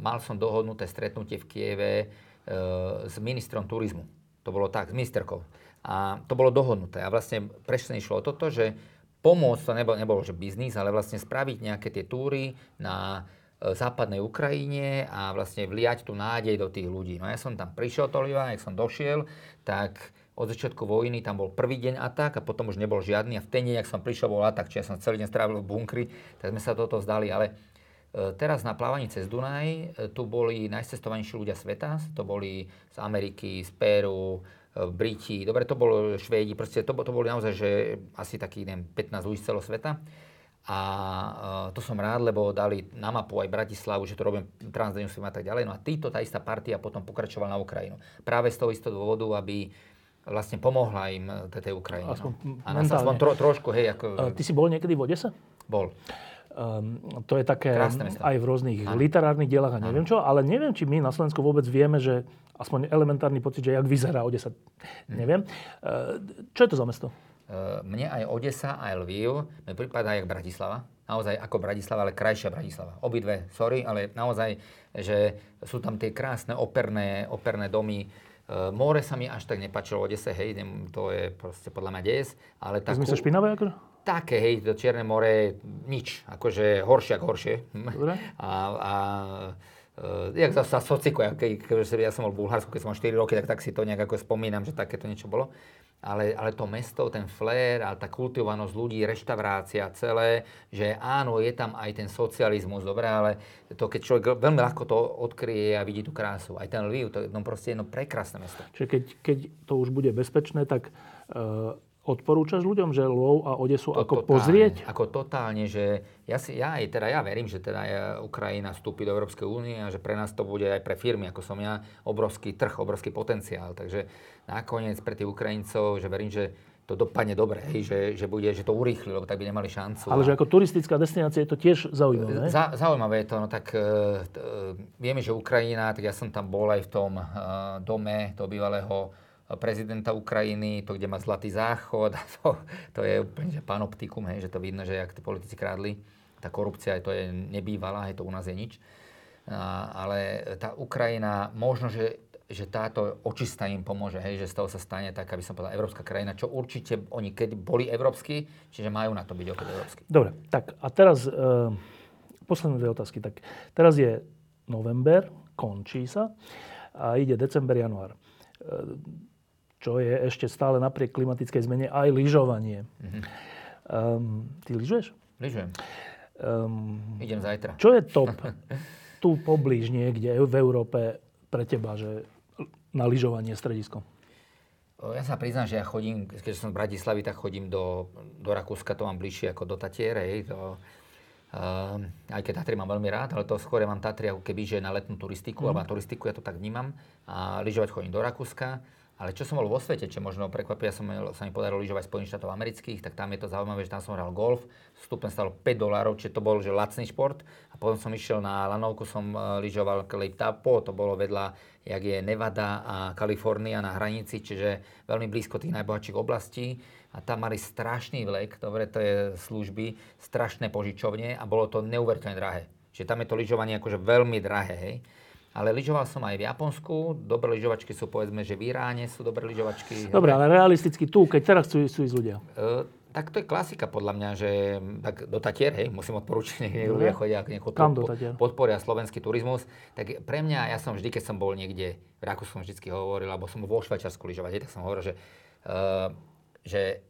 mal som dohodnuté stretnutie v Kieve e, s ministrom turizmu. To bolo tak, s ministerkou. A to bolo dohodnuté. A vlastne presne išlo o toto, že pomôcť, to nebolo, nebolo že biznis, ale vlastne spraviť nejaké tie túry na e, západnej Ukrajine a vlastne vliať tú nádej do tých ľudí. No ja som tam prišiel do Lviva, jak som došiel, tak od začiatku vojny tam bol prvý deň atak a potom už nebol žiadny a v ten deň, ak som prišiel, bol atak, čiže ja som celý deň strávil v bunkri, tak sme sa toto vzdali, ale teraz na plávaní cez Dunaj e, tu boli najcestovanejší ľudia sveta, to boli z Ameriky, z Peru, e, Briti, dobre, to bolo Švédi, proste to, to boli naozaj, že asi takých, neviem, 15 ľudí z celého sveta. A e, to som rád, lebo dali na mapu aj Bratislavu, že to robím transdenusím a tak ďalej. No a títo, tá istá partia potom pokračovala na Ukrajinu. Práve z toho istého dôvodu, aby vlastne pomohla im e, tej- Ukrajine. Aspoň no. A nás aspoň tro, trošku, hej, ako E, Ty si bol niekedy v Odese? bol. Um, to je také aj v rôznych Áno. literárnych dielach a neviem čo, ale neviem, či my na Slovensku vôbec vieme, že aspoň elementárny pocit, že jak vyzerá Odesa. Hm. Neviem. Uh, čo je to za mesto? E, Mne aj Odesa, aj Lviv mi prípada jak Bratislava. Naozaj ako Bratislava, ale krajšia Bratislava. Obidve, sorry, ale naozaj, že sú tam tie krásne operné, operné domy. E, More sa mi až tak nepáčilo v Odese, hej, to je proste podľa mňa des, ale takú, sme sa špinavé? Akože? Také, hej, to Čierne more, nič, akože horšie ako horšie. Dobre. A, a e, jak za, za sociku, ja, keď, ja som bol v Bulharsku, keď som mal 4 roky, tak, tak si to nejak ako spomínam, že takéto niečo bolo. Ale, ale to mesto, ten flair a tá kultivovanosť ľudí, reštaurácia celé, že áno, je tam aj ten socializmus, dobre, ale to keď človek veľmi ľahko to odkryje a vidí tú krásu. Aj ten Lviv, to je no, proste jedno prekrásne mesto. Čiže keď, keď to už bude bezpečné, tak uh, odporúčaš ľuďom, že Lvov a Odesu To ako totálne, pozrieť? Ako totálne, že ja, si, ja, aj teda ja verím, že teda je Ukrajina vstúpi do Európskej únie a že pre nás to bude aj pre firmy, ako som ja, obrovský trh, obrovský potenciál. Takže nakoniec pre tých Ukrajincov, že verím, že to dopadne dobre, hej, že, že, bude, že to urýchli, lebo tak by nemali šancu. Ale že ako turistická destinácia je to tiež zaujímavé. Za, zaujímavé je to, no tak uh, vieme, že Ukrajina, tak ja som tam bol aj v tom uh, dome toho bývalého prezidenta Ukrajiny, to, kde má zlatý záchod, to, to je úplne že panoptikum, hej, že to vidno, že ak tí politici krádli, tá korupcia, to je nebývalá, hej, to u nás je nič. A, ale tá Ukrajina, možno, že že táto očista im pomôže, hej, že z toho sa stane tak, aby som povedal, európska krajina, čo určite oni keď boli európsky, čiže majú na to byť opäť európsky. Dobre, tak a teraz e, posledné dve otázky. Tak teraz je november, končí sa a ide december, január. E, čo je ešte stále napriek klimatickej zmene aj lyžovanie. Mm-hmm. Um, ty lyžuješ? Lyžujem. Um, Idem zajtra. Čo je top tu poblíž niekde v Európe pre teba, že na lyžovanie stredisko? Ja sa priznám, že ja chodím, keďže som z Bratislavy, tak chodím do, do Rakúska, to mám bližšie ako do Tatier, hej, to, uh, aj keď Tatry mám veľmi rád, ale to skôr ja mám Tatry ako keby, že na letnú turistiku, mm. alebo na turistiku, ja to tak vnímam. A lyžovať chodím do Rakúska. Ale čo som bol vo svete, čo možno prekvapia, som, sa mi podarilo lyžovať Spojených štátov amerických, tak tam je to zaujímavé, že tam som hral golf, vstupen stalo 5 dolárov, čiže to bol že lacný šport. A potom som išiel na lanovku, som uh, lyžoval Cape Tapo, to bolo vedľa, jak je Nevada a Kalifornia na hranici, čiže veľmi blízko tých najbohatších oblastí. A tam mali strašný vlek, dobre, to je služby, strašné požičovne a bolo to neuveriteľne drahé. Čiže tam je to lyžovanie akože veľmi drahé, hej. Ale lyžoval som aj v Japonsku. Dobré lyžovačky sú povedzme, že v Iráne sú dobré lyžovačky. Dobre, ale realisticky tu, keď teraz chcú, chcú ísť ľudia. E, tak to je klasika podľa mňa, že tak do Tatier, hej, musím odporúčiť, nech ľudia chodia, niekoho Kam Tatier? podporia slovenský turizmus. Tak pre mňa, ja som vždy, keď som bol niekde, v Rakúsku som vždy hovoril, alebo som vo Švajčiarsku lyžovať, tak som hovoril, že, uh, že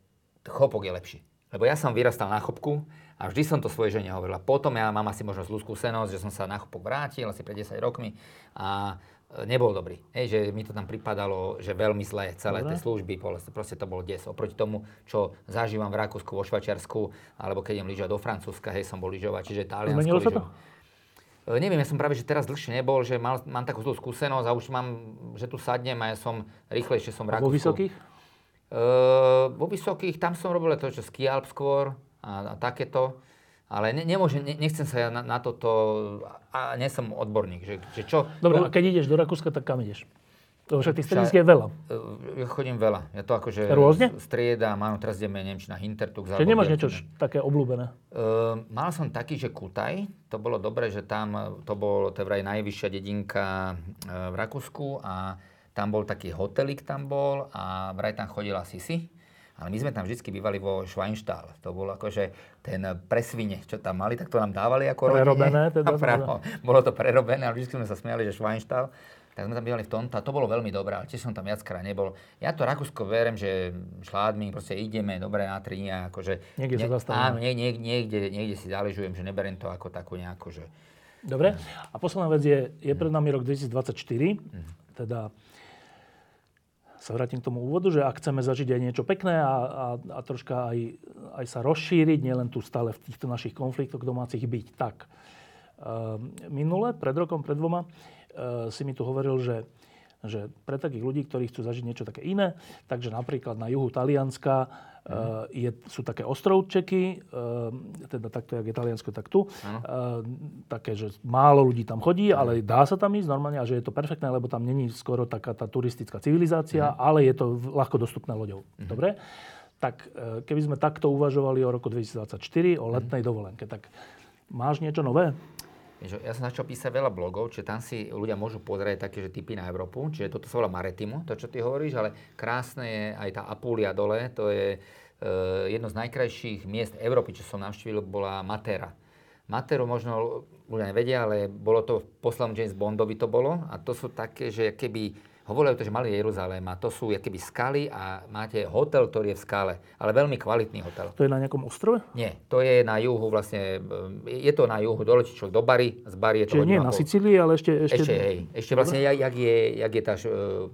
chopok je lepší. Lebo ja som vyrastal na chopku a vždy som to svojej žene hovorila. Potom ja mám asi možno zlú skúsenosť, že som sa na chopok vrátil asi pred 10 rokmi a e, nebol dobrý. Hej, že mi to tam pripadalo, že veľmi zlé celé tie služby, proste to bol des. Oproti tomu, čo zažívam v Rakúsku, vo Švačiarsku, alebo keď idem lyžovať do Francúzska, hej, som bol lyžovať, čiže Taliansko Zmenilo sa to? E, neviem, ja som práve, že teraz dlhšie nebol, že mal, mám takú zlú skúsenosť a už mám, že tu sadnem a ja som rýchlejšie som v Rakúsku. vo vysokých? Uh, vo vysokých, tam som robil to, čo ski Alp skôr, a, a takéto. Ale ne, nemôžem, ne, nechcem sa ja na, na toto, a nie som odborník, že, že čo... Dobre, a keď ideš do Rakúska, tak kam ideš? Lebo však tých stredisk je veľa. Ja chodím veľa. Ja to akože Rôzne? striedam. Áno, teraz ideme, neviem, či na Hintertux. Čiže nemáš niečo také obľúbené? Uh, mal som taký, že Kutaj. To bolo dobré, že tam, to bol, to je vraj najvyššia dedinka uh, v Rakúsku a tam bol taký hotelik tam bol a vraj tam chodila Sisi. Ale my sme tam vždy bývali vo Schweinstall. To bolo akože ten presvine, čo tam mali, tak to nám dávali ako Prerobené teda? Pravo, bolo to prerobené, ale vždy sme sa smiali, že Schweinstall. Tak sme tam bývali v tomto a to bolo veľmi dobré, ale tiež som tam viackrát nebol. Ja to Rakúsko verím, že šládmi, proste ideme dobre na tri dní a akože... Niekde ne, sa zastavíme. Áno, nie, nie, niekde, niekde si záležujem, že neberiem to ako takú nejakú, že... Dobre. A posledná vec je, je pred nami rok 2024, mm. teda sa vrátim k tomu úvodu, že ak chceme zažiť aj niečo pekné a, a, a troška aj, aj sa rozšíriť, nielen tu stále v týchto našich konfliktoch domácich byť, tak uh, minule, pred rokom, pred dvoma, uh, si mi tu hovoril, že že pre takých ľudí, ktorí chcú zažiť niečo také iné, takže napríklad na juhu Talianska uh, je, sú také ostrovčeky, uh, teda takto, jak je Taliansko, tak tu. Uh, také, že málo ľudí tam chodí, ale dá sa tam ísť normálne a že je to perfektné, lebo tam není skoro taká tá turistická civilizácia, uh ale je to ľahko dostupné loďou. uh Dobre? Tak keby sme takto uvažovali o roku 2024, o letnej uh dovolenke, tak máš niečo nové? Ja som začal písať veľa blogov, čiže tam si ľudia môžu pozrieť také, že typy na Európu, čiže toto sa volá Maritimu, to čo ty hovoríš, ale krásne je aj tá Apulia dole, to je uh, jedno z najkrajších miest Európy, čo som navštívil, bola Matera. Materu možno ľudia nevedia, ale bolo to v poslednom James Bondovi to bolo a to sú také, že keby Hovoria to, že Malý Jeruzalém a to sú keby skaly a máte hotel, ktorý je v skale, ale veľmi kvalitný hotel. To je na nejakom ostrove? Nie, to je na juhu vlastne, je to na juhu, dole človek do Bary, z Bary je to Čiže nie na Sicílii, ale ešte... Ešte, ešte, hej, ešte vlastne, jak, jak, je, jak je tá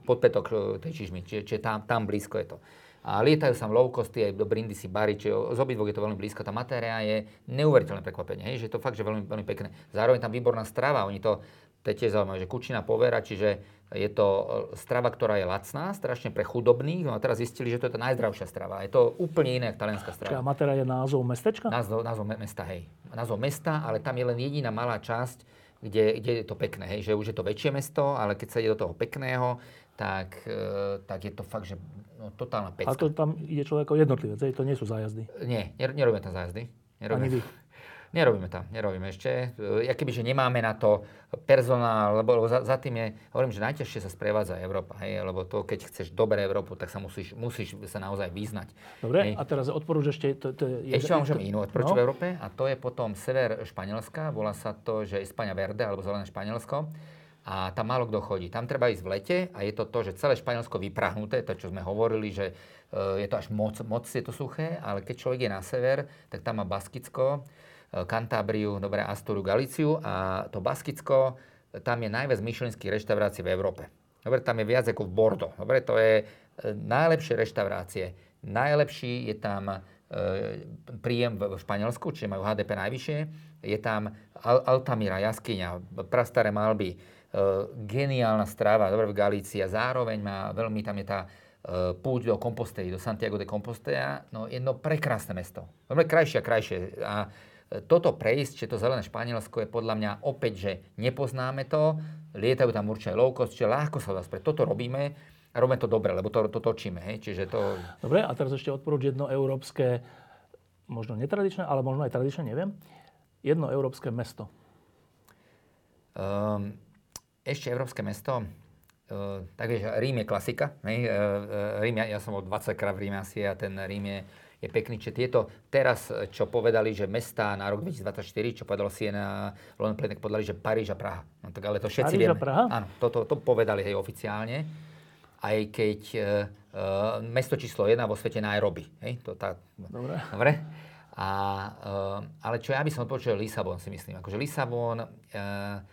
podpetok tej čižmy, čiže, čiže tam, tam blízko je to. A lietajú sa low costy aj do Brindisi, Bari, čiže z obidvoch je to veľmi blízko. Tá matéria je neuveriteľné prekvapenie, hej, že je to fakt, že veľmi, veľmi pekné. Zároveň tam výborná strava, oni to, to je tiež zaujímavé, že kučina povera, čiže je to e, strava, ktorá je lacná, strašne pre chudobných. No a teraz zistili, že to je tá najzdravšia strava. Je to úplne iné ako talianská strava. Čiže Matera je názov mestečka? Názov, názov mesta, hej. Názov mesta, ale tam je len jediná malá časť, kde, kde je to pekné, hej, že už je to väčšie mesto, ale keď sa ide do toho pekného, tak, e, tak je to fakt, že no, totálna pecka. A to tam ide človek ako jednotlivec, to nie sú zájazdy. Nie, nerobíme tam zájazdy. Nerobíme. Ani vy. Nerobíme tam, nerobíme ešte. E, ja keby, že nemáme na to personál, lebo, lebo za, za tým je, hovorím, že najťažšie sa sprevádza Európa, hej, lebo to, keď chceš dobré Európu, tak sa musíš, musíš sa naozaj vyznať. Dobre, hej. a teraz odporúč ešte... To, to je, ešte vám môžem to... inú odporúčiť no. v Európe a to je potom sever Španielska, volá sa to, že España Verde, alebo Zelené Španielsko a tam málo kto chodí. Tam treba ísť v lete a je to to, že celé Španielsko vyprahnuté, to čo sme hovorili, že e, je to až moc, moc je to suché, ale keď človek je na sever, tak tam má Baskicko, Kantábriu, dobre, Asturu, Galiciu a to Baskicko, tam je najviac myšlenských reštaurácií v Európe. Dobre, tam je viac ako v Bordo. Dobre, to je e, najlepšie reštaurácie. Najlepší je tam e, príjem v Španielsku, čiže majú HDP najvyššie. Je tam Altamira, jaskyňa, prastaré malby, e, geniálna strava, dobre, v Galícii a zároveň má veľmi, tam je tá púť do Compostely, do Santiago de Compostela, no jedno prekrásne mesto. Dobre, krajšie a krajšie. A toto prejsť, či to zelené Španielsko je podľa mňa opäť, že nepoznáme to, lietajú tam určite low cost, čiže ľahko sa dá späť. Toto robíme a robíme to dobre, lebo to, to točíme. Hej? Čiže to... Dobre, a teraz ešte odporúč jedno európske, možno netradičné, ale možno aj tradičné, neviem. Jedno európske mesto. Um, ešte európske mesto? Uh, tak vieš, Rím je klasika. Hej? Uh, Rím, ja, ja som bol 20 krát v Ríme asi a ten Rím je je pekný. Čiže tieto teraz, čo povedali, že mesta na rok 2024, čo povedalo Siena, Lone Planet, povedali, že Paríž a Praha. No tak ale to všetci Paríž vieme. a Praha? Áno, to, to, to povedali hej oficiálne. Aj keď uh, mesto číslo 1 vo svete Nairobi. Hej, to tá, Dobre. Dobre. A, uh, ale čo ja by som odpočul, Lisabon si myslím. Akože Lisabon uh,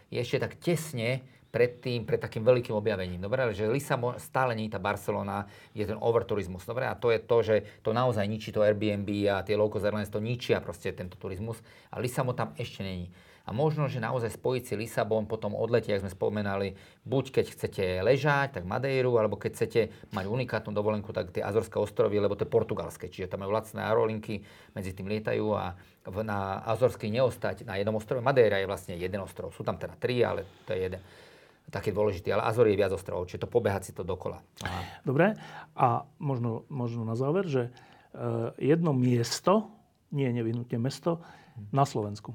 je ešte tak tesne pred tým, pred takým veľkým objavením. Dobre, že Lisabon stále nie je tá Barcelona, je ten overturizmus. Dobre, a to je to, že to naozaj ničí to Airbnb a tie low cost airlines to ničia proste tento turizmus. A Lisabon tam ešte není. A možno, že naozaj spojiť si Lisabon potom odletie, ako sme spomenali, buď keď chcete ležať, tak Madeiru, alebo keď chcete mať unikátnu dovolenku, tak tie Azorské ostrovy, lebo to je portugalské, čiže tam majú lacné aerolinky, medzi tým lietajú a na Azorských neostať na jednom ostrove. Madeira je vlastne jeden ostrov, sú tam teda tri, ale to je jeden taký dôležitý, ale Azor je viac ostrovov, čiže to pobehať si to dokola. A... Dobre, a možno, možno na záver, že uh, jedno miesto, nie nevyhnutne mesto, na Slovensku.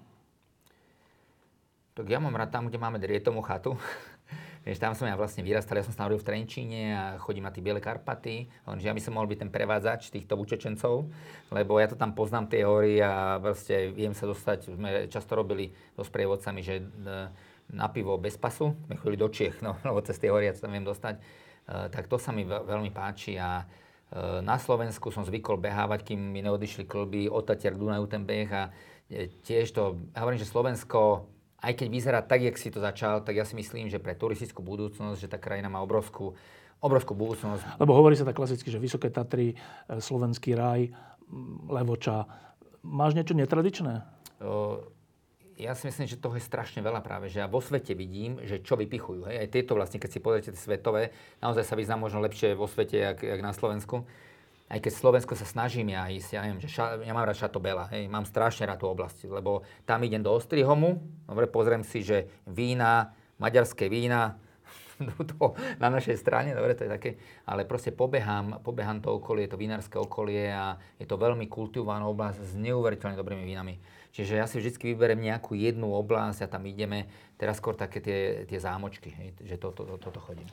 Tak ja mám rád tam, kde máme Drietomú chatu. Vieš, tam som ja vlastne vyrastal, ja som sa narodil v Trenčíne a chodím na tie Biele Karpaty, lenže ja by som mohol byť ten prevádzač týchto učečencov, lebo ja to tam poznám tie hory a proste viem sa dostať, sme často robili so sprievodcami, že na pivo bez pasu, sme chodili do Čiech, no, lebo cez tie sa tam viem dostať, uh, tak to sa mi veľmi páči a uh, na Slovensku som zvykol behávať, kým mi neodišli klby, Otatier, Dunaju ten beh a e, tiež to, hovorím, že Slovensko, aj keď vyzerá tak, jak si to začal, tak ja si myslím, že pre turistickú budúcnosť, že tá krajina má obrovskú, obrovskú budúcnosť. Lebo hovorí sa tak klasicky, že Vysoké Tatry, Slovenský raj, Levoča. Máš niečo netradičné? Uh, ja si myslím, že toho je strašne veľa práve, že ja vo svete vidím, že čo vypichujú. Hej? Aj tieto vlastne, keď si pozriete tie svetové, naozaj sa vyznám možno lepšie vo svete, jak, jak na Slovensku. Aj keď Slovensko sa snažím ja ísť, ja neviem, že ša, ja mám rád Šatobela, hej, mám strašne rád tú oblasť, lebo tam idem do Ostrihomu, dobre, pozriem si, že vína, maďarské vína, to na našej strane, dobre, to je také, ale proste pobehám, pobehám to okolie, to vinárske okolie a je to veľmi kultivovaná oblasť s neuveriteľne dobrými vínami. Čiže ja si vždy vyberiem nejakú jednu oblasť a tam ideme, teraz skôr také tie, tie zámočky, hej, že toto to, to, to chodím.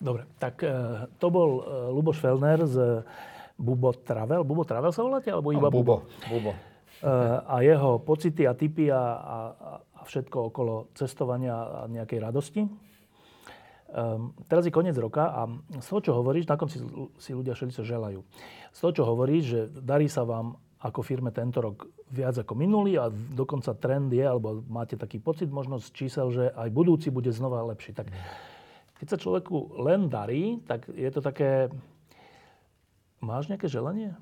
Dobre, tak e, to bol e, Luboš Felner z Bubo Travel. Bubo Travel sa voláte? Alebo iba no, Bubo? Bubo. A jeho pocity a typy a, a, a všetko okolo cestovania a nejakej radosti. Um, teraz je koniec roka a z toho, čo hovoríš, na konci si ľudia všetci želajú. Z toho, čo hovoríš, že darí sa vám ako firme tento rok viac ako minulý a dokonca trend je, alebo máte taký pocit možno z čísel, že aj budúci bude znova lepší. Tak keď sa človeku len darí, tak je to také Máš nejaké želanie?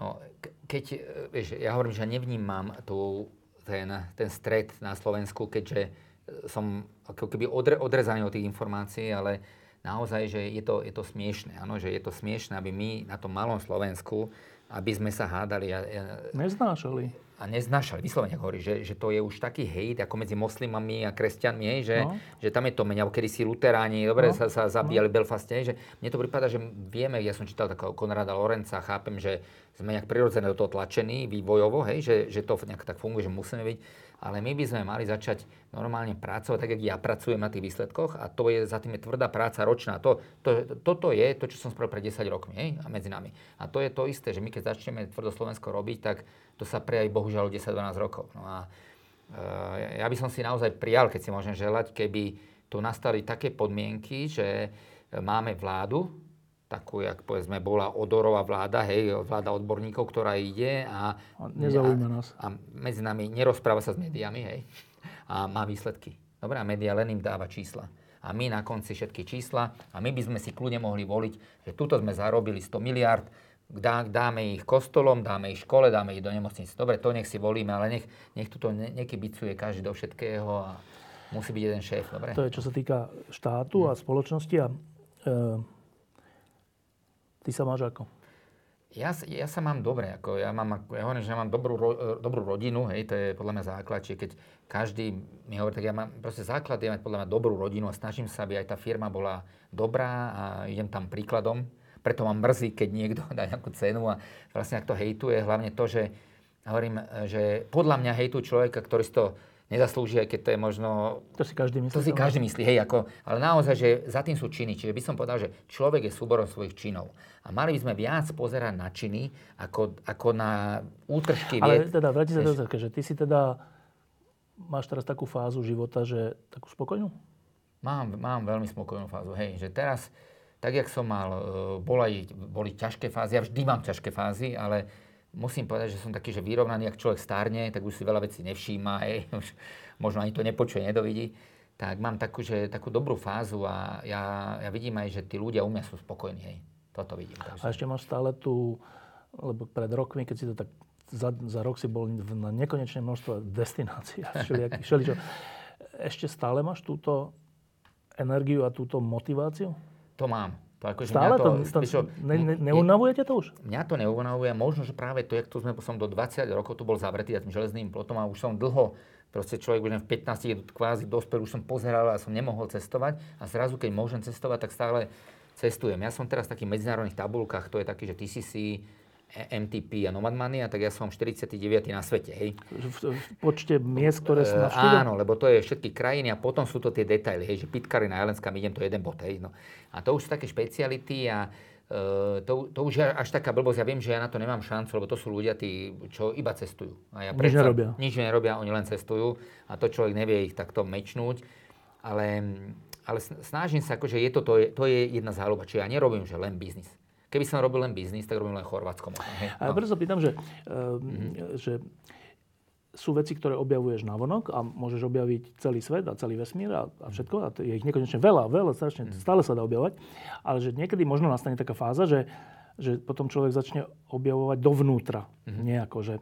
No, keď, e, vieš, ja hovorím, že nevnímam tu ten, ten stred na Slovensku, keďže som ako keby odre, odrezaný od tých informácií, ale naozaj, že je to, je to smiešné, áno, že je to smiešné, aby my na tom malom Slovensku, aby sme sa hádali. Ja, ja, Neznášali. A neznášali, vyslovene hovorí, že, že to je už taký hejt ako medzi moslimami a kresťanmi, hej, že, No. že tam je to menej, kedy si luteráni, dobre, No. sa, sa zabíjali v Belfaste, hej, že mne to prípada, že vieme, ja som čítal takého Konrada Lorenca, chápem, že sme nejak prirodzene do toho tlačení vývojovo, hej, že, že to nejak tak funguje, že musíme byť, ale my by sme mali začať normálne pracovať, tak, jak ja pracujem na tých výsledkoch a to je, za tým je tvrdá práca ročná. To, to, toto je to, čo som spravil pred 10 rokmi, hej, medzi nami. A to je to isté, že my keď začneme tvrdo Slovensko robiť, tak to sa prejaví bohužiaľ o 10-12 rokov. No a e, ja by som si naozaj prijal, keď si môžem želať, keby tu nastali také podmienky, že máme vládu, takú, jak povedzme bola Odorová vláda, hej, vláda odborníkov, ktorá ide a, A nezaujíma nás. a medzi nami nerozpráva sa s médiami, hej, a má výsledky. Dobre, a média len im dáva čísla. A my na konci všetky čísla, a my by sme si kľudne mohli voliť, že tuto sme zarobili 100 miliard, dá, dáme ich kostolom, dáme ich škole, dáme ich do nemocnice. Dobre, to nech si volíme, ale nech, nech tuto ne, nekybicuje každý do všetkého a musí byť jeden šéf, dobre? To je, čo sa týka štátu a spoločnosti. A, e, ty sa máš ako? Ja, ja sa mám dobre, ako ja, mám, ja hovorím, že ja mám dobrú, dobrú rodinu, hej, to je podľa mňa základ, čiže keď každý mi hovorí, tak ja mám, proste základ je mať podľa mňa dobrú rodinu a snažím sa, aby aj tá firma bola dobrá a idem tam príkladom. Preto ma mrzí, keď niekto dá nejakú cenu a vlastne ak to hejtuje, hlavne to, že hovorím, že podľa mňa hejtujú človeka, ktorý si to nezaslúži, aj keď to je možno To si každý myslí. to si každý myslí, hej, ako, ale naozaj, že za tým sú činy. Čiže by som povedal, že človek je súborom svojich činov. A mali by sme viac pozerať na činy, ako, ako na útržky Ale vied. teda, vráti sa do že ty si teda, máš teraz takú fázu života, že takú spokojnú? Mám, mám veľmi spokojnú fázu. Hej, že teraz, tak jak som mal, e, boli, boli ťažké fázy, ja vždy mám ťažké fázy, ale musím povedať, že som taký, že vyrovnaný, ak človek stárne, tak už si veľa vecí nevšíma, hej, už možno ani to nepočuje, nedovidí. Tak mám takú, že, takú dobrú fázu a ja, ja vidím aj, že tí ľudia u mňa sú spokojní. Hej. Toto vidím. Takže. A ešte máš stále tú, lebo pred rokmi, keď si to tak, za, za rok si bol v- na nekonečné množstvo destinácií a všeličo. Ešte stále máš túto energiu a túto motiváciu? To mám. To akože Stále to, to, vieš čo, ne, ne, je- neunavuje ťa to už? Mňa to neunavuje, možno, že práve to, jak tu sme, som do 20 rokov tu bol zavretý tým železným plotom a už som dlho, proste človek už v 15 je kvázi dospel, už som pozeral a som nemohol cestovať a zrazu, keď môžem cestovať, tak stále cestujem. Ja som teraz v takých medzinárodných tabulkách, to je taký, že TCC, MTP a Nomad Money, a tak ja som 49. na svete, hej. V, v počte miest, ktoré sú E, navštívil? áno, lebo to je všetky krajiny a potom sú to tie detaily, hej, že Pitcairn Islands, kam idem, to je jeden bod, hej, no. A to už sú také špeciality a e, to, to už je až taká blbosť, ja viem, že ja na to nemám šancu, lebo to sú ľudia, tí, čo iba cestujú. A ja Nič nerobia. Nič nerobia, oni len cestujú a to človek nevie ich takto mečnúť, ale, ale sn- snažím sa, akože je to, to, je, to je jedna záľuba, čiže ja nerobím, že len biznis. Keby som robil len biznis, tak robím len Chorvátsko možno. A No. sa pýtam, že, mm že sú veci, ktoré objavuješ na vonok a môžeš objaviť celý svet a celý vesmír a, a všetko. A je ich nekonečne veľa, veľa, strašne, stále sa dá objavovať. Ale že niekedy možno nastane taká fáza, že, že potom človek začne objavovať dovnútra. Nejako, že...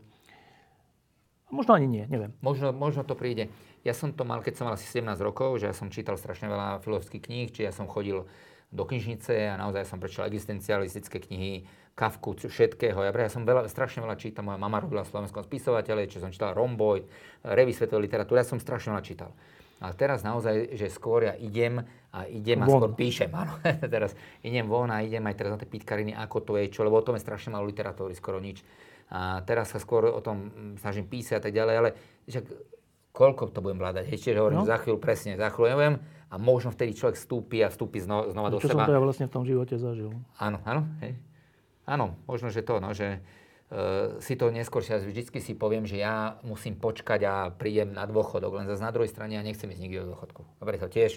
Možno ani nie, neviem. Možno, možno to príde. Ja som to mal, keď som mal asi 17 rokov, že ja som čítal strašne veľa filozofických kníh, či ja som chodil do knižnice a naozaj som prečítal existencialistické knihy, Kafku, všetkého. Ja, ja som veľa, strašne veľa čítal. Moja mama robila v slovenskom spisovateľe, čo som čítal Romboy, Revy svetovej literatúry. Ja som strašne veľa čítal. A teraz naozaj, že skôr ja idem a idem a Von. skôr píšem. Áno, teraz idem von a idem aj teraz na tie pitkariny, ako to je, čo, lebo o tom je strašne malo literatúry, skoro nič. A teraz sa skôr o tom snažím písať a tak ďalej, ale však koľko to budem vládať? Ešte, že hovorím, No. za chvíľu presne, za chvíľu neviem a možno vtedy človek vstúpi a vstúpi znova, znova do Čo som seba. to ja vlastne v tom živote zažil. Áno, áno, hej. Áno, možno, že to, no, že uh, si to neskôr, ja vždycky si poviem, že ja musím počkať a prídem na dôchodok, len zase na druhej strane ja nechcem ísť nikdy do dôchodku. Dobre, to tiež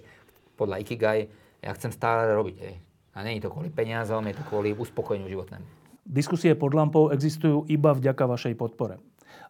podľa Ikigai, ja chcem stále robiť, hej. A je to kvôli peniazom, je to kvôli uspokojeniu životnému. Diskusie pod lampou existujú iba vďaka vašej podpore.